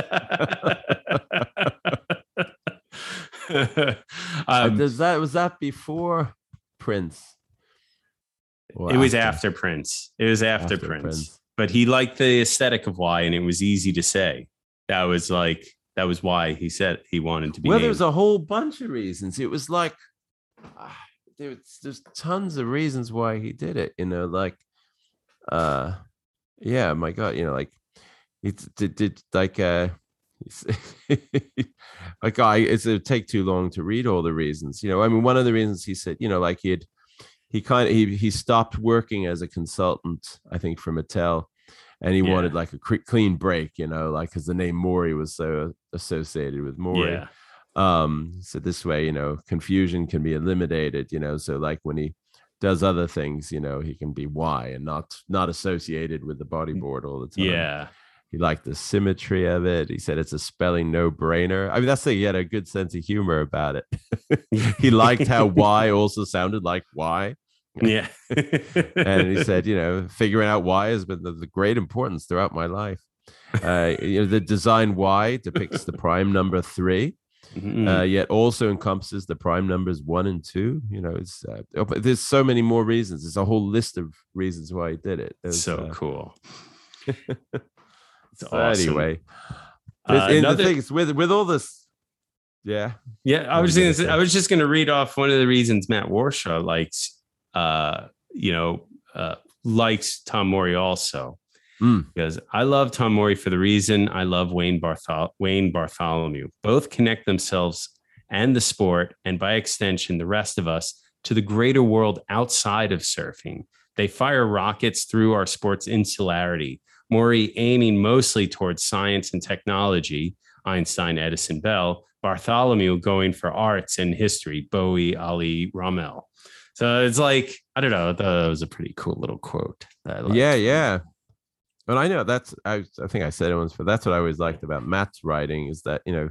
<laughs> Uh, um, Does that was that before Prince? Or it was after Prince. It was after, After Prince. Prince. But he liked the aesthetic of why, and it was easy to say. That was like that was why he said he wanted to be. Well, named. there's a whole bunch of reasons. It was like ah, there's there's tons of reasons why he did it. You know, like uh, yeah, my God, you know, like it did, did like uh. <laughs> like I, it's it take too long to read all the reasons. You know, I mean, one of the reasons he said, you know, like he had, he kind of he he stopped working as a consultant, I think, for Mattel, and he Yeah. wanted like a cre- clean break. You know, like because the name Morey was so associated with Morey. Yeah, um so this way you know confusion can be eliminated you know so like when he does other things you know he can be y and not not associated with the bodyboard all the time. yeah, he liked the symmetry of it. He said it's a spelling no-brainer. I mean that's the he had a good sense of humor about it. <laughs> He liked how <laughs> y also sounded like y yeah. <laughs> and he said, you know, figuring out why has been the, the great importance throughout my life. Uh, you know, the design Y depicts the prime number three, Mhm. uh, yet also encompasses the prime numbers one and two. You know, it's uh, oh, there's so many more reasons. There's a whole list of reasons why he did it. There's, so uh, cool. <laughs> It's so awesome. Anyway, Uh, With- another- the thing is, with with all this, yeah, Yeah, I was gonna gonna say, say? I was just gonna read off one of the reasons Matt Warshaw likes uh, you know, uh likes Tom Morey also. Mm. Because I love Tom Morey for the reason I love Wayne Barthol- Wayne Bartholomew. Both connect themselves and the sport, and by extension, the rest of us to the greater world outside of surfing. They fire rockets through our sport's insularity. Morey aiming mostly towards science and technology, Einstein, Edison, Bell. Bartholomew going for arts and history, Bowie, Ali, Rommel. So it's like, I don't know, that was a pretty cool little quote. that yeah, yeah. But I know that's I, I think I said it once, but that's what I always liked about Matt's writing is that you know,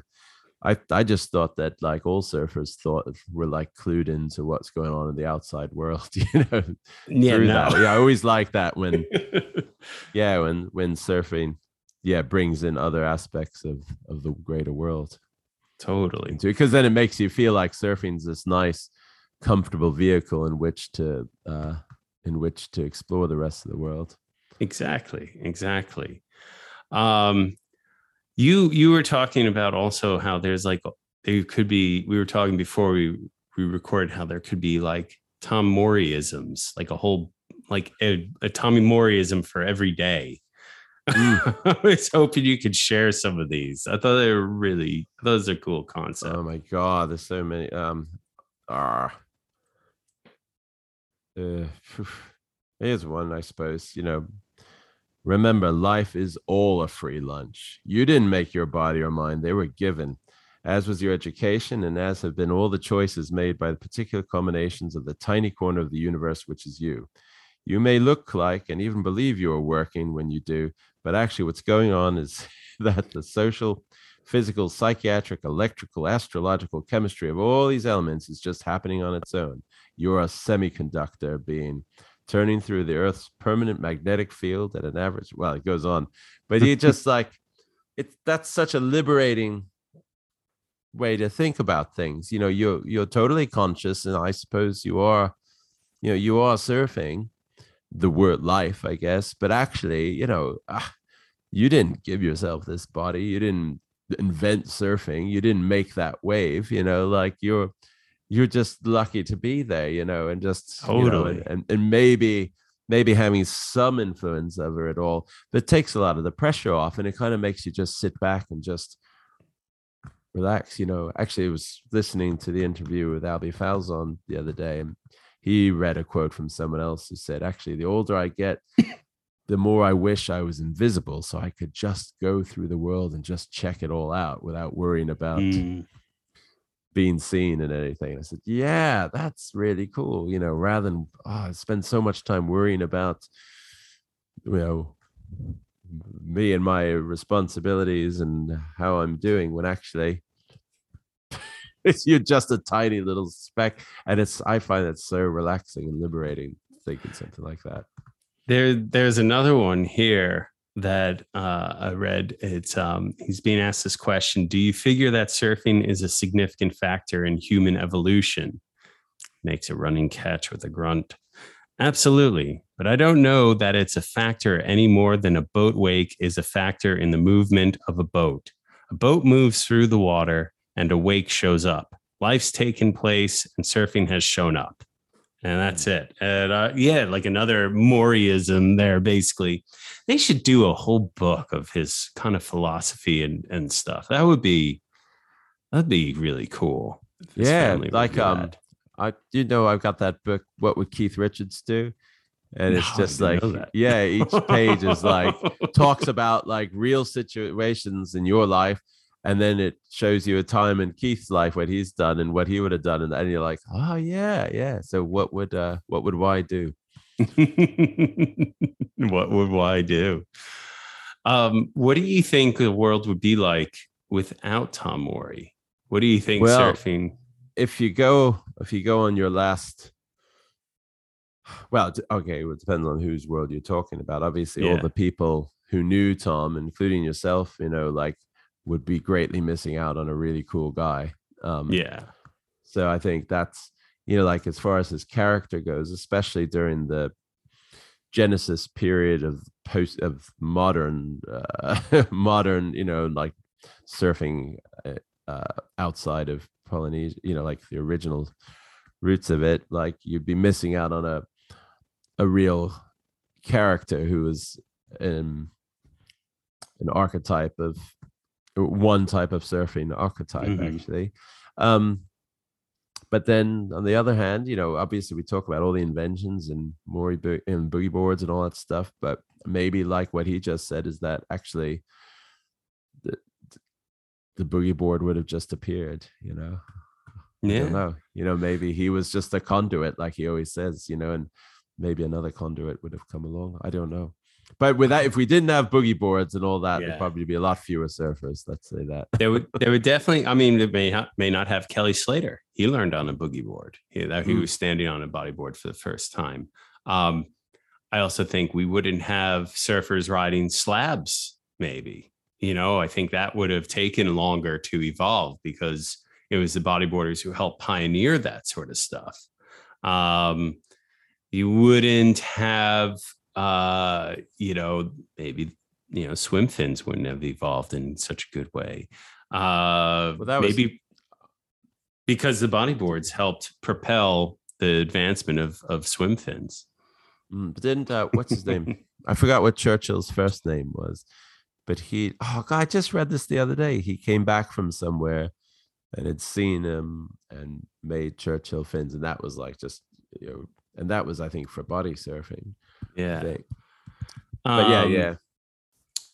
I I just thought that like all surfers thought were like clued into what's going on in the outside world, <laughs> you know. Yeah, no. that. yeah. I always like that when <laughs> yeah when when surfing yeah brings in other aspects of of the greater world totally. into because then it makes you feel like surfing's this nice comfortable vehicle in which to uh in which to explore the rest of the world Exactly. Exactly. Um, you you were talking about also how there's like there could be we were talking before we we recorded how there could be like Tom Moreyisms, like a whole like a, a Tommy Moreyism for every day. <laughs> I was hoping you could share some of these. I thought they were really those are cool concepts. oh my god there's so many um ah uh, <sighs> here's one i suppose you know remember life is all a free lunch. You didn't make your body or mind they were given. As was your education and as have been all the choices made by the particular combinations of the tiny corner of the universe which is you. You may look like and even believe you are working when you do but actually what's going on is <laughs> that the social physical, psychiatric, electrical, astrological, chemistry of all these elements is just happening on its own. You're a semiconductor being turning through the Earth's permanent magnetic field at an average. Well, it goes on, but you just <laughs> like it's that's such a liberating way to think about things. You know, you're you're totally conscious, and I suppose you are, you know, you are surfing the word life, I guess. But actually, you know, ah, you didn't give yourself this body. You didn't invent surfing. You didn't make that wave. You know, like you're you're just lucky to be there. You know, and just totally, you know, and, and maybe maybe having some influence over it all that takes a lot of the pressure off and it kind of makes you just sit back and just relax you know actually i was listening to the interview with Alby Falzon the other day and he read a quote from someone else who said actually the older i get <coughs> the more i wish i was invisible so i could just go through the world and just check it all out without worrying about Mm. Being seen and anything. I said, yeah, that's really cool. You know, rather than oh, spend so much time worrying about, you know, me and my responsibilities and how I'm doing when actually <laughs> you're just a tiny little speck. And it's I find it so relaxing and liberating thinking something like that. There, there's another one here that uh, I read. It's um, he's being asked this question: Do you figure that surfing is a significant factor in human evolution? Makes a running catch with a grunt. Absolutely, but I don't know that it's a factor any more than a boat wake is a factor in the movement of a boat. A boat moves through the water, and a wake shows up. Life's taken place, and surfing has shown up and that's it. And uh, yeah, like another Moreyism there. Basically, they should do a whole book of his kind of philosophy and and stuff. That would be that'd be really cool. Yeah, like um, that. I you know I've got that book. What would Keith Richards do? And it's No, I just like yeah, each page is like <laughs> talks about like real situations in your life, and then it shows you a time in Keith's life what he's done and what he would have done, and, and you're like, oh yeah, yeah. So what would uh what would Y do? <laughs> what would Y do? Um, what do you think the world would be like without Tom Morey? What do you think Well, surfing? If you go if you go on your last. Well, okay, it depends on whose world you're talking about. Obviously, all the people who knew Tom, including yourself, you know, like would be greatly missing out on a really cool guy. Um, Yeah. So I think that's you know like as far as his character goes, especially during the Genesis period of post of modern uh, <laughs> modern you know like surfing uh, uh, outside of Polynesia, you know like the original roots of it, like you'd be missing out on a a real character who was um, an archetype of one type of surfing archetype Mhm. actually. Um but then on the other hand you know obviously we talk about all the inventions and Morey bo- and boogie boards and all that stuff but maybe like what he just said is that actually the the boogie board would have just appeared you know? I Yeah. don't know. You know maybe he was just a conduit like he always says you know and maybe another conduit would have come along. I don't know but with that if we didn't have boogie boards and all that Yeah. there'd probably be a lot fewer surfers let's say that There would there would <laughs> definitely. I mean, it may not, may not have Kelly Slater. He learned on a boogie board. He, that he Mm. was standing on a bodyboard for the first time. Um, I also think we wouldn't have surfers riding slabs. Maybe you know, I think that would have taken longer to evolve because it was the bodyboarders who helped pioneer that sort of stuff. Um, you wouldn't have, uh, you know, maybe you know, swim fins wouldn't have evolved in such a good way. Uh, Well, that was- maybe because the bodyboards helped propel the advancement of of swim fins. Mm, but didn't uh, what's his name <laughs> i forgot what churchill's first name was but he oh god i just read this the other day he came back from somewhere and had seen him and made churchill fins and that was like just you know and that was i think for body surfing Yeah. but yeah Um, yeah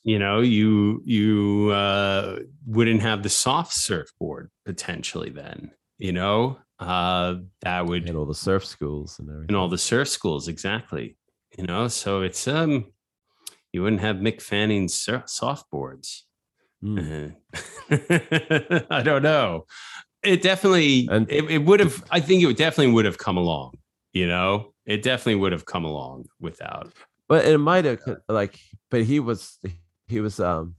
You know, you you uh, wouldn't have the soft surfboard potentially then. You know, uh, that would and all the surf schools and everything in all the surf schools exactly. You know, so it's um, you wouldn't have Mick Fanning's surf softboards. Mm. <laughs> I don't know. It definitely and, it, it would have I think it definitely would have come along, you know? It definitely would have come along without. But it might have like but he was he was um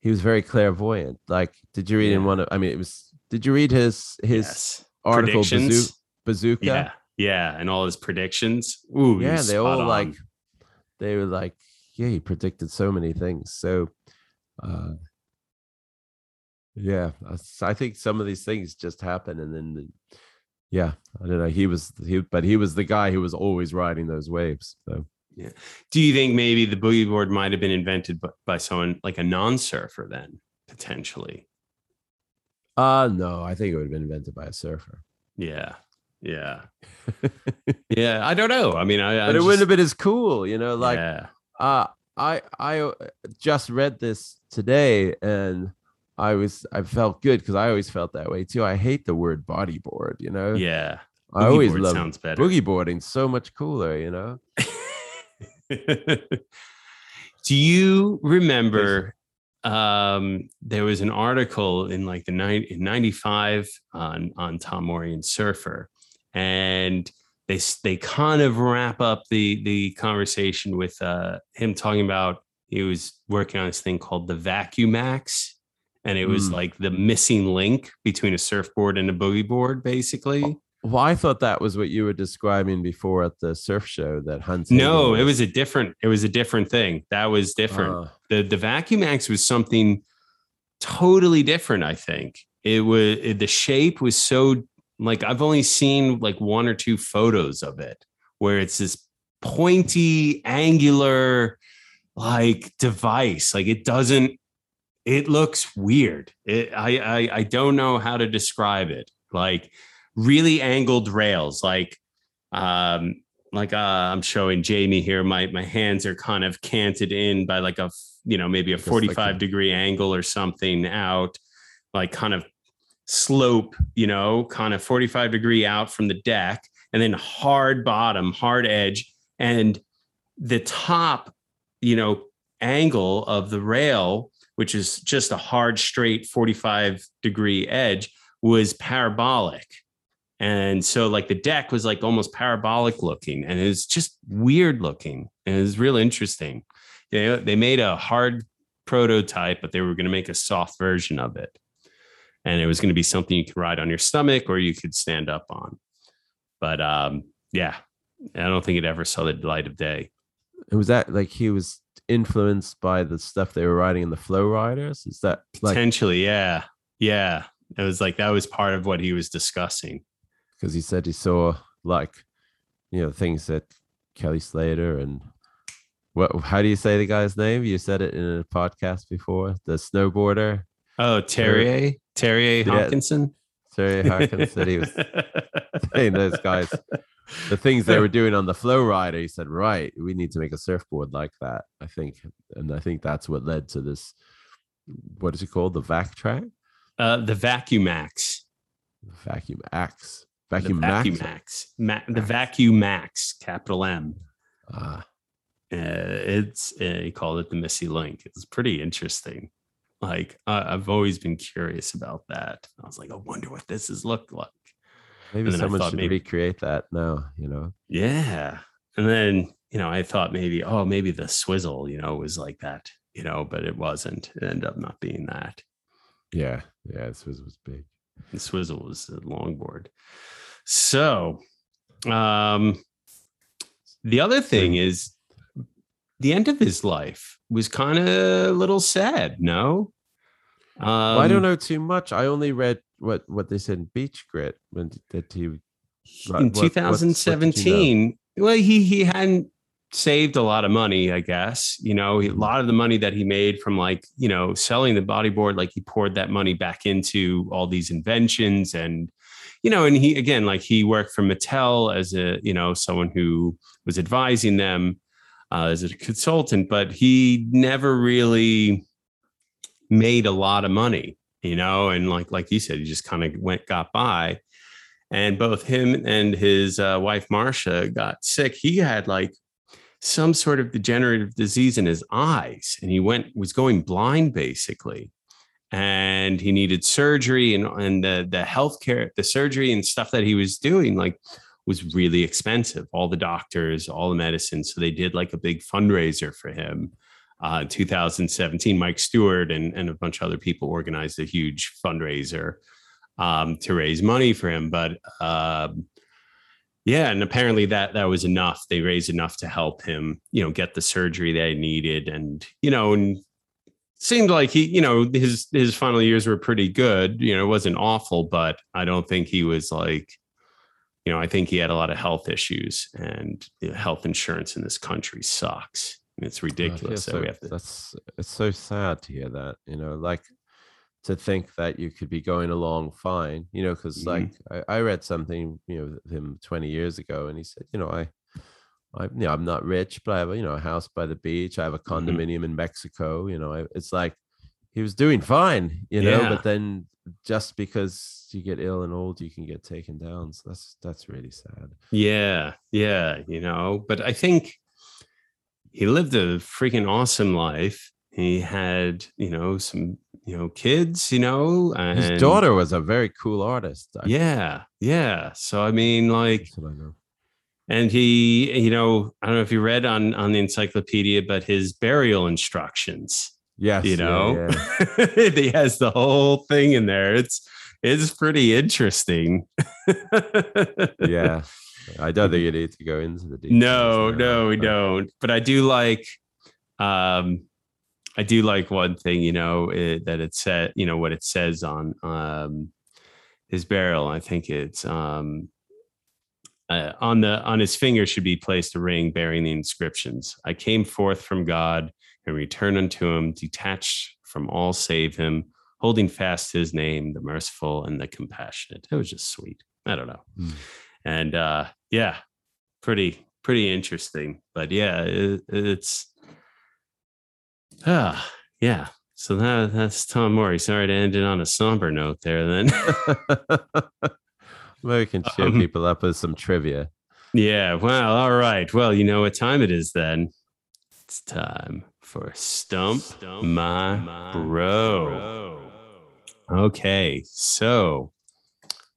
he was very clairvoyant. Like did you read yeah. in one of I mean it was did you read his his yes. article Bazoo- bazooka? Yeah. Yeah, and all his predictions. Ooh, yeah, they all on. like they were like, yeah, he predicted so many things. So uh yeah, I think some of these things just happen, and then, the, yeah, I don't know. He was he, but he was the guy who was always riding those waves. So yeah. Do you think maybe the boogie board might have been invented by, by someone like a non-surfer then potentially? Uh no, I think it would have been invented by a surfer. Yeah. Yeah. <laughs> yeah. I don't know. I mean, I, but it just, wouldn't have been as cool, you know, like, yeah. uh, I, I uh, just read this today and I was I felt good because I always felt that way too. I hate the word bodyboard, you know. Yeah. I always love sounds better. boogie boarding so much cooler, you know. <laughs> Do you remember um there was an article in like the nine in 95 on on Tom Morian Surfer and they they kind of wrap up the the conversation with uh him talking about he was working on this thing called the Vacuumax and it was mm. like the missing link between a surfboard and a boogie board, basically. Well, I thought that was what you were describing before at the surf show that Hans. No, it was a different. It was a different thing. That was different. Uh, the the Vacuumax was something totally different. I think it was it, the shape was so like I've only seen like one or two photos of it where it's this pointy, angular like device. Like it doesn't it looks weird. It, I, I I don't know how to describe it. Like really angled rails, like um like uh, I'm showing Jamie here. My my hands are kind of canted in by like a you know maybe a 45 like degree angle or something out, like kind of slope, you know, kind of 45 degree out from the deck, and then hard bottom, hard edge, and the top, you know, angle of the rail which is just a hard, straight 45 degree edge, was parabolic. And so, like, the deck was like almost parabolic looking and it was just weird looking. And it was real interesting. They, they made a hard prototype, but they were going to make a soft version of it. And it was going to be something you could ride on your stomach or you could stand up on. But um, yeah, I don't think it ever saw the light of day. It was that like he was influenced by the stuff they were writing in the Flow Riders? Is that like, potentially? Yeah, yeah. It was like that was part of what he was discussing because he said he saw like you know things that Kelly Slater and what? How do you say the guy's name? You said it in a podcast before. The snowboarder. Oh, Terje Terje Haakonsen. Terje Haakonsen. he was <laughs> saying those guys the things they were doing on the flow rider he said right we need to make a surfboard like that i think and i think that's what led to this what is it called? The vac track? Uh the vacuum axe vacuum the vacuum max, Ma- the Vacuumax capital m. Ah. Uh, it's uh, he called it the missy link. It's pretty interesting. Like i've always been curious about that. I was like i wonder what this has looked like Maybe someone should maybe, recreate that now, you know? Yeah. And then, you know, I thought maybe, oh, maybe the swizzle, you know, was like that, you know, but it wasn't. It ended up not being that. Yeah. Yeah. The swizzle was big. The swizzle was a longboard. So, um, the other thing is the end of his life was kind of a little sad, no? Um, well, I don't um, know too much. I only read what what they said in Beach Grit when that he in 2017. What, what? Well, he he hadn't saved a lot of money, I guess. You know, a lot of the money that he made from like you know selling the bodyboard, like he poured that money back into all these inventions and you know, and he again like he worked for Mattel as a you know someone who was advising them uh, as a consultant, but he never really made a lot of money you know, and like like you said, he just kind of went got by. And both him and his uh, wife Marcia got sick. He had like some sort of degenerative disease in his eyes and he went was going blind basically and he needed surgery and and the the healthcare the surgery and stuff that he was doing like was really expensive all the doctors all the medicine so they did like a big fundraiser for him uh, 2017 mike stewart and, and a bunch of other people organized a huge fundraiser um, to raise money for him but uh, yeah, and apparently that that was enough. They raised enough to help him, you know, get the surgery that he needed, and you know, and seemed like he, you know, his his final years were pretty good. You know, it wasn't awful, but I don't think he was like, you know, I think he had a lot of health issues, and health insurance in this country sucks. It's ridiculous that so, we have to. That's it's so sad to hear that. You know, like to think that you could be going along fine, you know, because mm-hmm. like I, I, read something, you know, him 20 years ago, and he said, you know, I, I, you know, I'm not rich, but I have, a, you know, a house by the beach. I have a Mm-hmm. condominium in Mexico. You know, I, it's like he was doing fine, you know, Yeah. but then just because you get ill and old, you can get taken down. So that's that's really sad. Yeah, yeah, you know, but I think he lived a freaking awesome life. He had, you know, some, you know, kids, you know, and His daughter was a very cool artist. I- Yeah, yeah. So I mean, like, and he, you know, I don't know if you read on on the encyclopedia, but his burial instructions, Yes, you yeah, know, yeah. <laughs> he has the whole thing in there. It's it's pretty interesting. <laughs> yeah. I don't think you need to go into the details. No, no, we don't. But I do like, um, I do like one thing, you know, it, that it said, you know, what it says on um, his barrel. I think it's um, uh, on the on his finger should be placed a ring bearing the inscriptions: "I came forth from God and return unto Him, detached from all save Him, holding fast His name, the merciful and the compassionate." It was just sweet. I don't know, Mm. and uh, yeah, pretty pretty interesting. But yeah, it, it's ah yeah. So that that's Tom Morey. Sorry to end it on a somber note there. Then <laughs> Maybe we can cheer Um, people up with some trivia. yeah. Well, all right. Well, you know what time it is then. It's time for stump, my, bro. Okay, so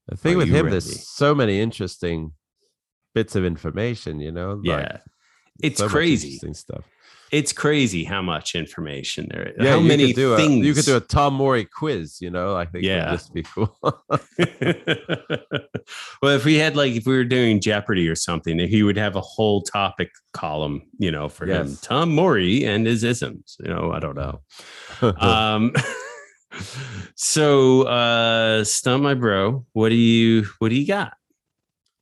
The thing with him, ready? there's so many interesting bits of information, you know? like, yeah, it's so crazy. interesting stuff. It's crazy how much information there is. Yeah, how you many could do things A, you could do a Tom Morey quiz, you know? I think Yeah. just be cool. well, if we had like if we were doing Jeopardy or something, he would have a whole topic column, you know, for him. Tom Morey and his isms. You know, I don't know. <laughs> um <laughs> so uh stump my bro, what do you what do you got?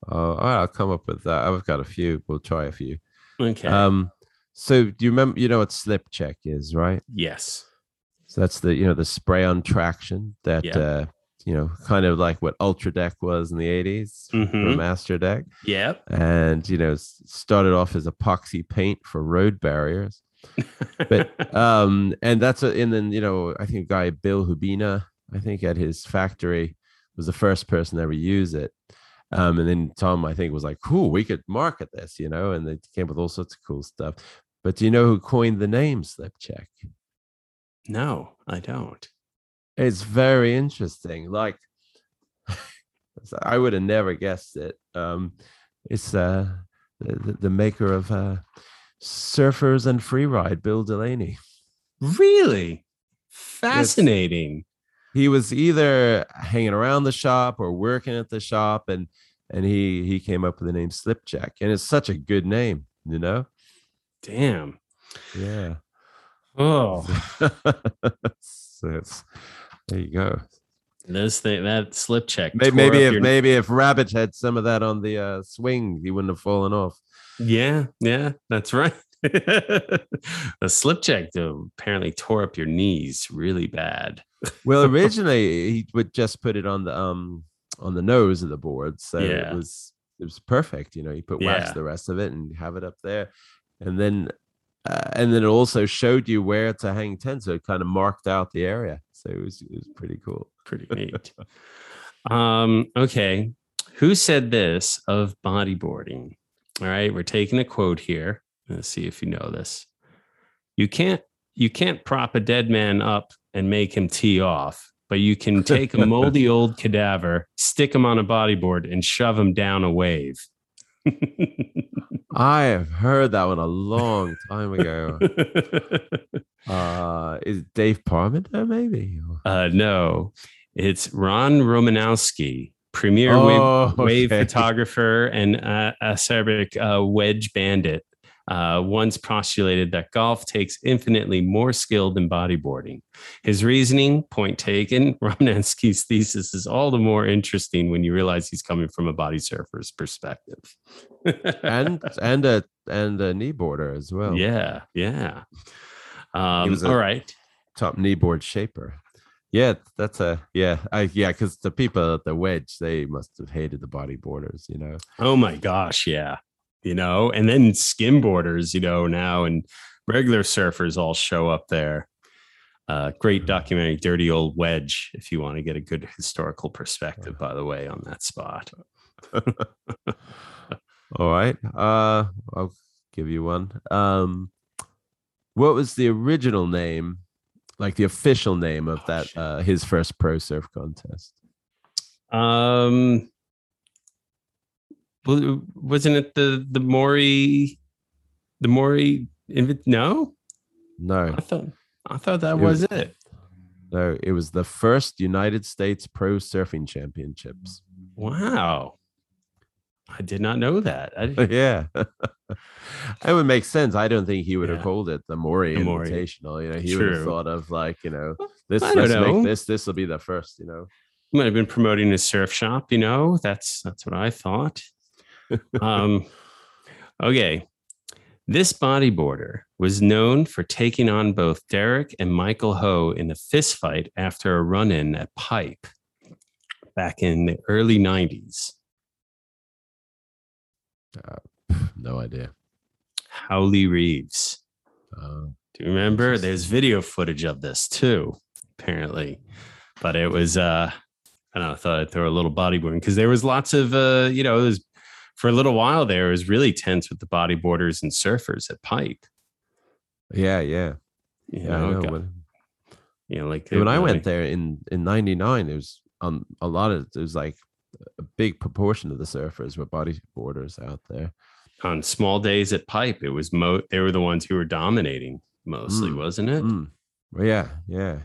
Oh, all right, I'll come up with that. I've got a few. We'll try a few. Okay. Um, so do you remember? You know what slip check is, right? yes. So that's the you know the spray on traction that Yeah. uh, you know kind of like what Ultra Deck was in the 80s for Mhm. Master Deck, Yep. and you know started off as epoxy paint for road barriers. but <laughs> um and that's a, and then you know i think a guy bill hubina i think at his factory was the first person to ever use it um and then tom i think was like cool we could market this you know and they came up with all sorts of cool stuff but do you know who coined the name slip check no, I don't. it's very interesting like <laughs> i would have never guessed it um it's uh the, the, the maker of uh surfers and freeride bill delaney Really? Fascinating. He was either hanging around the shop or working at the shop and and he he came up with the name slip check and it's such a good name you know Damn. yeah Oh, <laughs> so it's, there you go this thing that slip check. maybe, maybe if your- maybe if rabbit had some of that on the uh swing he wouldn't have fallen off Yeah, yeah, that's right. <laughs> the slip check though apparently tore up your knees really bad. well <laughs> originally he would just put it on the um on the nose of the board so Yeah. it was it was perfect you know you put wax Yeah. the rest of it and have it up there and then uh, and then it also showed you where to hang 10 so it kind of marked out the area so it was it was pretty cool Pretty neat. <laughs> um, okay. Who said this of bodyboarding? All right, we're taking a quote here. Let's see if you know this. You can't you can't prop a dead man up and make him tee off, but you can take a moldy <laughs> old cadaver, stick him on a bodyboard, and shove him down a wave. I have heard that one a long time ago. <laughs> uh, is Dave Parmenter maybe? Uh, no, it's Ron Romanowski, premier Oh, wave, wave okay. photographer and uh, acerbic uh, wedge bandit. Uh, once postulated that golf takes infinitely more skill than bodyboarding. His reasoning, point taken, <laughs> Romanowski's thesis is all the more interesting when you realize he's coming from a body surfer's perspective. <laughs> and and a and a kneeboarder as well. yeah, yeah. Um, all right. top kneeboard shaper. Yeah, that's a yeah, I yeah, because the people at the wedge they must have hated the bodyboarders, you know. Oh my gosh, yeah. You know, and then skimboarders, you know, now and regular surfers all show up there. Uh, great documentary, Dirty Old Wedge, if you want to get a good historical perspective, by the way, on that spot. <laughs> All right. Uh I'll give you one. Um what was the original name, like the official name of that uh his first pro surf contest? Um, wasn't it the the Morey, the Morey? No, No, I thought I thought that It was was- it. no, it was the first United States Pro Surfing Championships. Wow, I did not know that. <laughs> Yeah. <laughs> it would make sense. I don't think he would have called it the Morey The Morey. Invitational. You know, he would have thought of like, you know, this let's know. make this, this will be the first, you know. He might have been promoting his surf shop. You know, that's that's what I thought. Um, okay, this bodyboarder was known for taking on both Derek and Michael Ho in a fist fight after a run-in at Pipe back in the early '90s. No idea. Howley Reeves. Uh, Do you remember? There's video footage of this too, apparently. But it was uh I don't know, I thought I'd throw a little bodyboarding because there was lots of uh, you know, it was for a little while there, it was really tense with the bodyboarders and surfers at Pipe. yeah, yeah. You Yeah, I know, know. got- When, you know, like when I it- went there in in '99, it was on a lot of it was like a big proportion of the surfers were bodyboarders out there. on small days at Pipe, it was mo they were the ones who were dominating mostly, Mm, wasn't it? Mm. Well, yeah, yeah.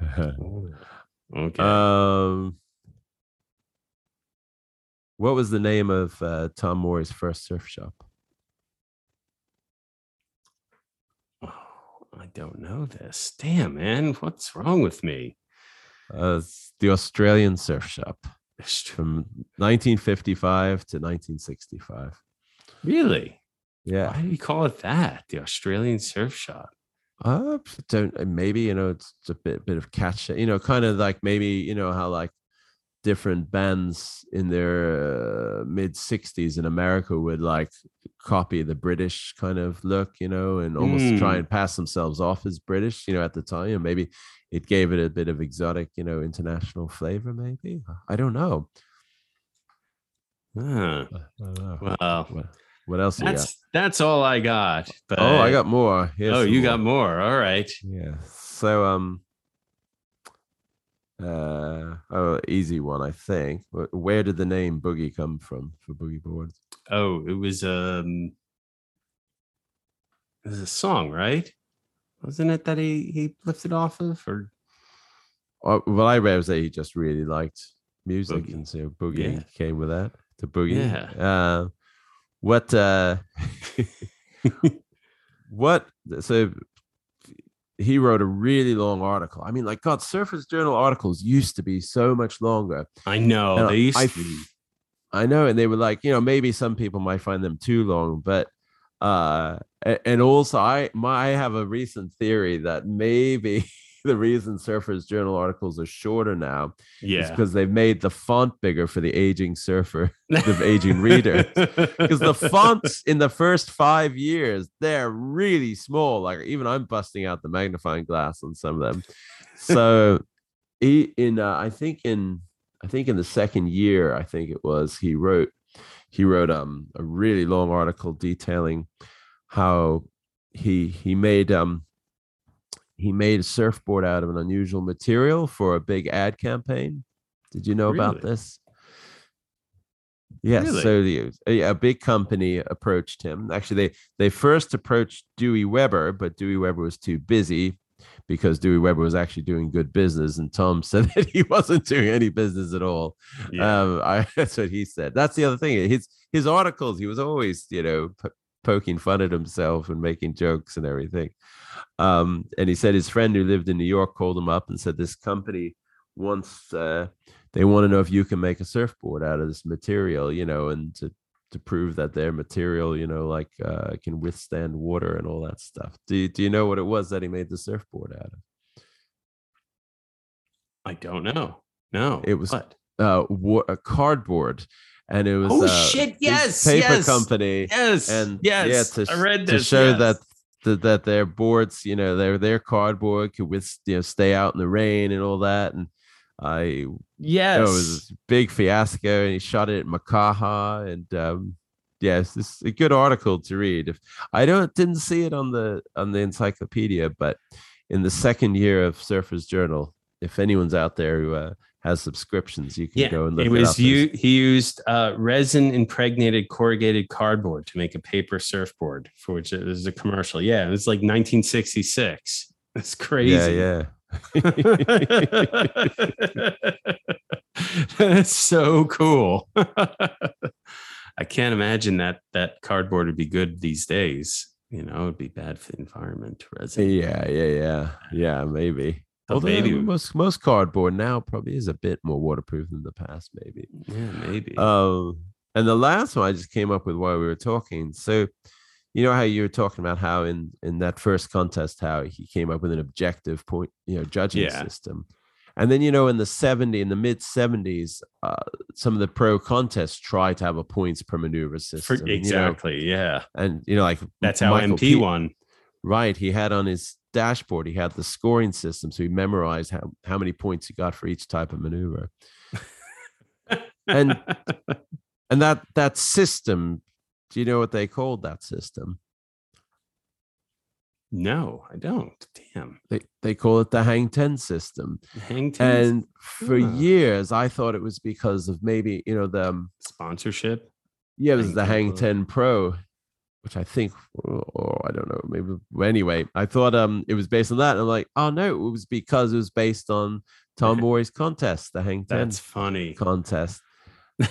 <laughs> Okay. Um, what was the name of uh, Tom Morey's first surf shop? Oh, I don't know this. Damn, man, what's wrong with me? Uh, the Australian Surf Shop from 1955 to 1965. Really? Yeah, Why do you call it that? The Australian surf shop. uh, don't maybe you know it's a bit bit of catch. You know, kind of like maybe you know how like different bands in their uh, mid 60s in America would like copy the British kind of look, you know, and almost try Mm. and pass themselves off as British, you know, at the time. And maybe it gave it a bit of exotic, you know, international flavor, maybe. I don't know. Know. well, What, else that's that's all I got. But Oh, I got more. Here's oh, you more. got more. All right. Yeah. So um uh oh easy one I think. Where did the name boogie come from for boogie boards? Oh, it was um, it was a song, right? Wasn't it that he he lifted off of or Oh, well I read was that he just really liked music Boogie. and so boogie Yeah. came with that. To boogie. Yeah. Uh what uh <laughs> what so he wrote a really long article. I mean, like God, Surfers Journal articles used to be so much longer. I know And they used I to I know, and they were like, you know, maybe some people might find them too long, but uh and also I my I have a recent theory that maybe <laughs> <laughs> the reason Surfers Journal articles are shorter now is because they've made the font bigger for the aging surfer, <laughs> <laughs> the aging reader. Because the fonts in the first five years, they're really small. Like even I'm busting out the magnifying glass on some of them. So he in uh, I think in I think in the second year, I think it was, he wrote, he wrote um a really long article detailing how he he made um he made a surfboard out of an unusual material for a big ad campaign. Did you know about this? Yes. Really? So the, a, a big company approached him. Actually, they they first approached Dewey Weber, but Dewey Weber was too busy because Dewey Weber was actually doing good business, and Tom <laughs> said that he wasn't doing any business at all. Yeah. Um, I, <laughs> that's what he said. That's the other thing. His his articles, he was always, you know, p- poking fun at himself and making jokes and everything. Um, and he said his friend who lived in New York called him up and said this company wants uh, they want to know if you can make a surfboard out of this material, you know, and to to prove that their material, you know, like uh, can withstand water and all that stuff. Do you, do you know what it was that he made the surfboard out of? I don't know. No. It was what? uh wa- a cardboard and it was Oh, uh, shit, yes, paper yes, company. Yes, and yes, yeah to, I read to this, show yes. that that that their boards you know their their cardboard could with you know stay out in the rain and all that. And I Yes. it was a big fiasco and he shot it at Makaha. And um yes this is a good article to read. If I don't didn't see it on the on the encyclopedia but in the second year of Surfers Journal if anyone's out there who uh, has subscriptions you can Yeah, go and look it it, was up. you. He used uh, resin impregnated corrugated cardboard to make a paper surfboard, for which it was a commercial. Yeah, it was like 1966. <laughs> That's crazy. yeah yeah <laughs> That's so cool. <laughs> I can't imagine that that cardboard would be good these days. You know, it'd be bad for the environment. Resin. Yeah, yeah, yeah, yeah. Maybe. Oh, Although maybe. most most cardboard now probably is a bit more waterproof than the past. Maybe. Yeah, maybe. Um, and the last one I just came up with while we were talking. So, you know how you were talking about how in in that first contest how he came up with an objective point, you know, judging Yeah. system. And then you know in the 70 in the mid 70s, uh, some of the pro contests try to have a points per maneuver For- system. you know, exactly. yeah. and you know like That's how Michael MP Pe- won. Right. He had on his dashboard, he had the scoring system. So he memorized how, how many points he got for each type of maneuver. and <laughs> and that that system, do you know what they called that system? no, I don't. Damn. They they call it the hang 10 system. Hang ten. And for years I thought it was because of maybe, you know, the um, sponsorship. yeah, it was Hang the 10 Hang. 10 Pro, which I think or I don't know, maybe anyway, I thought um it was based on that. And I'm like, oh no, it was because it was based on Tom <laughs> contest, the Hang 10 That's funny. contest. <laughs>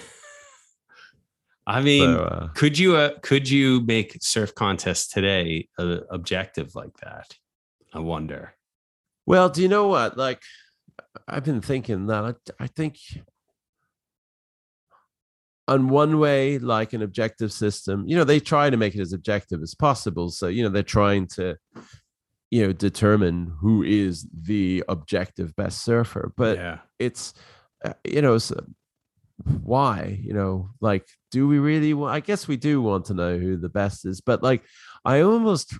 I mean, So, uh, could you uh, could you make surf contest today uh, objective like that? I wonder. Well, do you know what? Like, I've been thinking that I, I think, on one way, like an objective system, you know, they try to make it as objective as possible. So, you know, they're trying to, you know, determine who is the objective best surfer. But yeah, it's, uh, you know, so why? You know, like, do we really? wa- I guess we do want to know who the best is, but like, I almost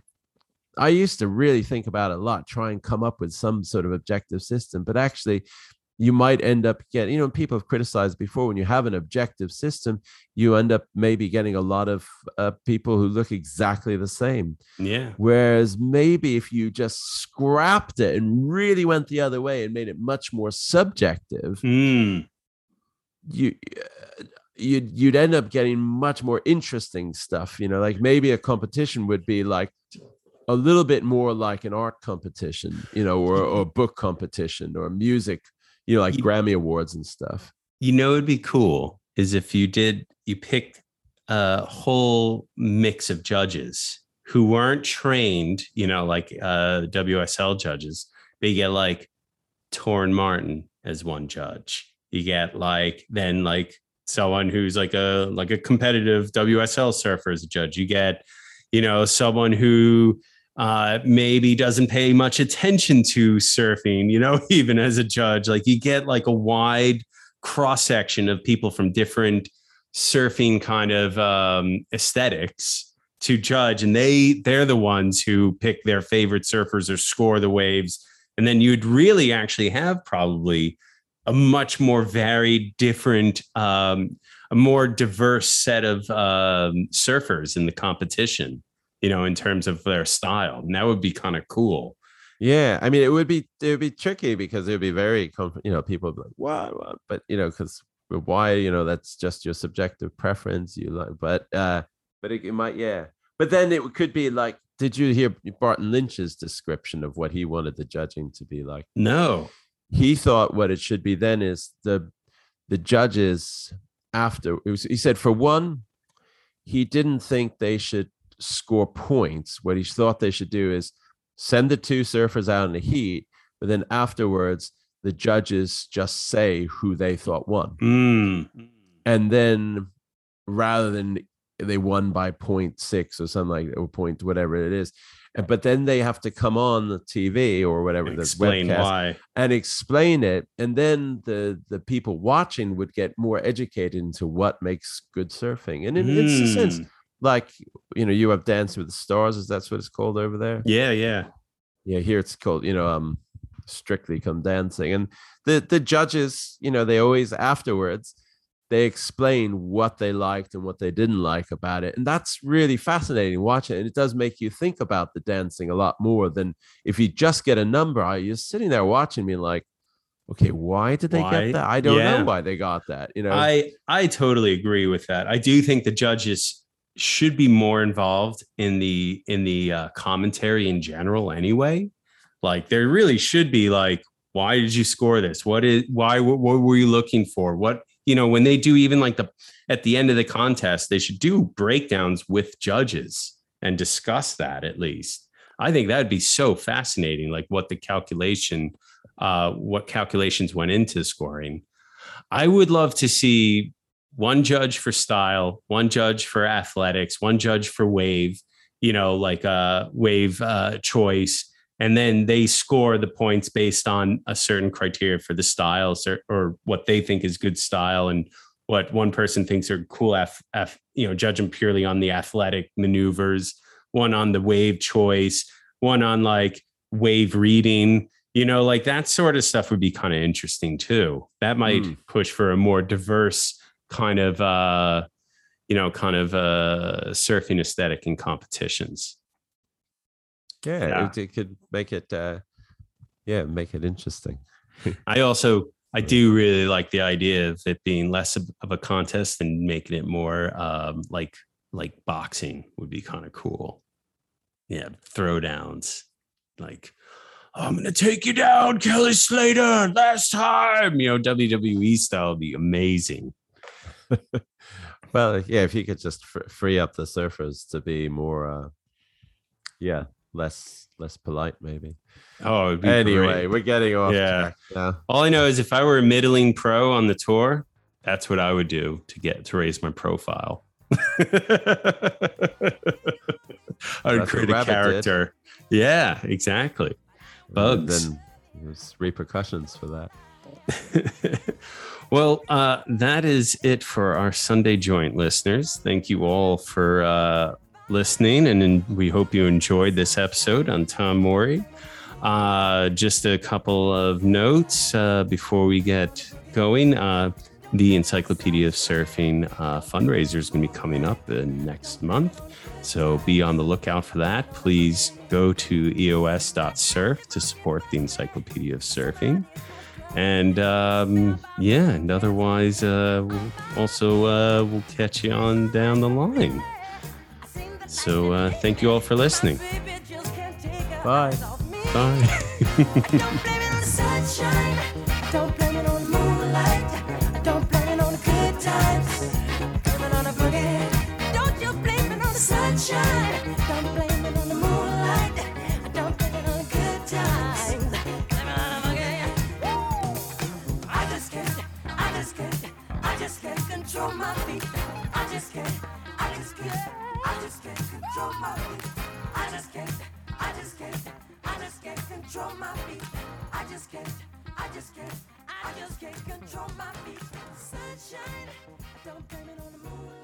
I used to really think about it a lot, try and come up with some sort of objective system. But actually, you might end up getting, you know, people have criticized before when you have an objective system, you end up maybe getting a lot of uh, people who look exactly the same. yeah, Whereas maybe if you just scrapped it and really went the other way and made it much more subjective, Mm, you uh, you'd you'd end up getting much more interesting stuff you know like maybe a competition would be like a little bit more like an art competition you know or, or a book competition or music you know like You- grammy awards and stuff you know, it'd be cool is if you did you picked a whole mix of judges who weren't trained, you know, like uh, WSL judges. But you get like Torren Martyn as one judge. You get like then like someone who's like a like a competitive WSL surfer as a judge. You get, you know, someone who uh, maybe doesn't pay much attention to surfing, you know, <laughs> even as a judge. Like you get like a wide cross section of people from different surfing kind of um, aesthetics to judge, and they they're the ones who pick their favorite surfers or score the waves, and then you'd really actually have probably a much more varied, different um, a more diverse set of um, surfers in the competition. You know, in terms of their style, and that would be kind of cool. Yeah, I mean, it would be it would be tricky because it would be very, you know, people would be like, what, what? But you know, because why, you know, that's just your subjective preference. You like, but uh, but it, it might, yeah. But then it could be like, did you hear Barton Lynch's description of what he wanted the judging to be like? No. He thought what it should be then is the the judges after it was, he said for one, he didn't think they should score points. What he thought they should do is send the two surfers out in the heat, but then afterwards the judges just say who they thought won. Mm. And then rather than they won by 0.6 or something like that, or point whatever it is. But then they have to come on the TV or whatever the explain webcast why. and explain it. And then the the people watching would get more educated into what makes good surfing. And in, in a sense, Mm. Like you know, you have Dance with the Stars, is that's what it's called over there? Yeah, yeah. Yeah, here it's called, you know, um strictly come dancing. And the the judges, you know, they always afterwards they explain what they liked and what they didn't like about it. And that's really fascinating watching. And it does make you think about the dancing a lot more than if you just get a number. You're sitting there watching me like, okay, why did they Why? get that? I don't Yeah. know why they got that. You know, I I totally agree with that. I do think the judges should be more involved in the in the uh, commentary in general. Anyway, like there really should be like, why did you score this? What is why? What, what were you looking for? What you know when they do even like the at the end of the contest, they should do breakdowns with judges and discuss that at least. I think that'd be so fascinating, like what the calculation, uh, what calculations went into scoring. I would love to see one judge for style, one judge for athletics, one judge for wave, you know, like a wave uh, choice. And then they score the points based on a certain criteria for the styles or, or what they think is good style and what one person thinks are cool, F, F, you know, judge them purely on the athletic maneuvers, one on the wave choice, one on like wave reading, you know, like that sort of stuff would be kind of interesting too. That might Mm. push for a more diverse kind of, uh, you know, kind of uh, surfing aesthetic in competitions. yeah, yeah. It, it could make it, uh, yeah, make it interesting. <laughs> I also I do really like the idea of it being less of of a contest and making it more um, like like boxing would be kind of cool. Yeah, throwdowns. Like I'm gonna take you down, Kelly Slater, last time. You know, WWE style would be amazing. <laughs> Well, yeah, if you could just fr- free up the surfers to be more, uh, yeah, less less polite, maybe. Oh, it'd be Anyway, great. we're getting off Yeah. track now. All I know is if I were a middling pro on the tour, that's what I would do to get to raise my profile. I would create a Rabbit did. character. Yeah, exactly. And Bugs. Then there's repercussions for that. <laughs> well, uh, that is it for our Sunday joint listeners. Thank you all for uh, listening, and, and we hope you enjoyed this episode on Tom Morey. Uh, just a couple of notes uh, before we get going. Uh, the Encyclopedia of Surfing uh, fundraiser is going to be coming up in next month. So be on the lookout for that. Please go to eos.surf to support the Encyclopedia of Surfing. And um, yeah, and otherwise, uh, also uh, we'll catch you on down the line. So uh, thank you all for listening. Bye. Bye. <laughs> control my feet. I just can't, I just can't, I just can't control my feet. I just can't, I just can't, I just can't control my feet. I just can't, I just can't, I just can't control my feet. Sunshine, don't blame it on the moon.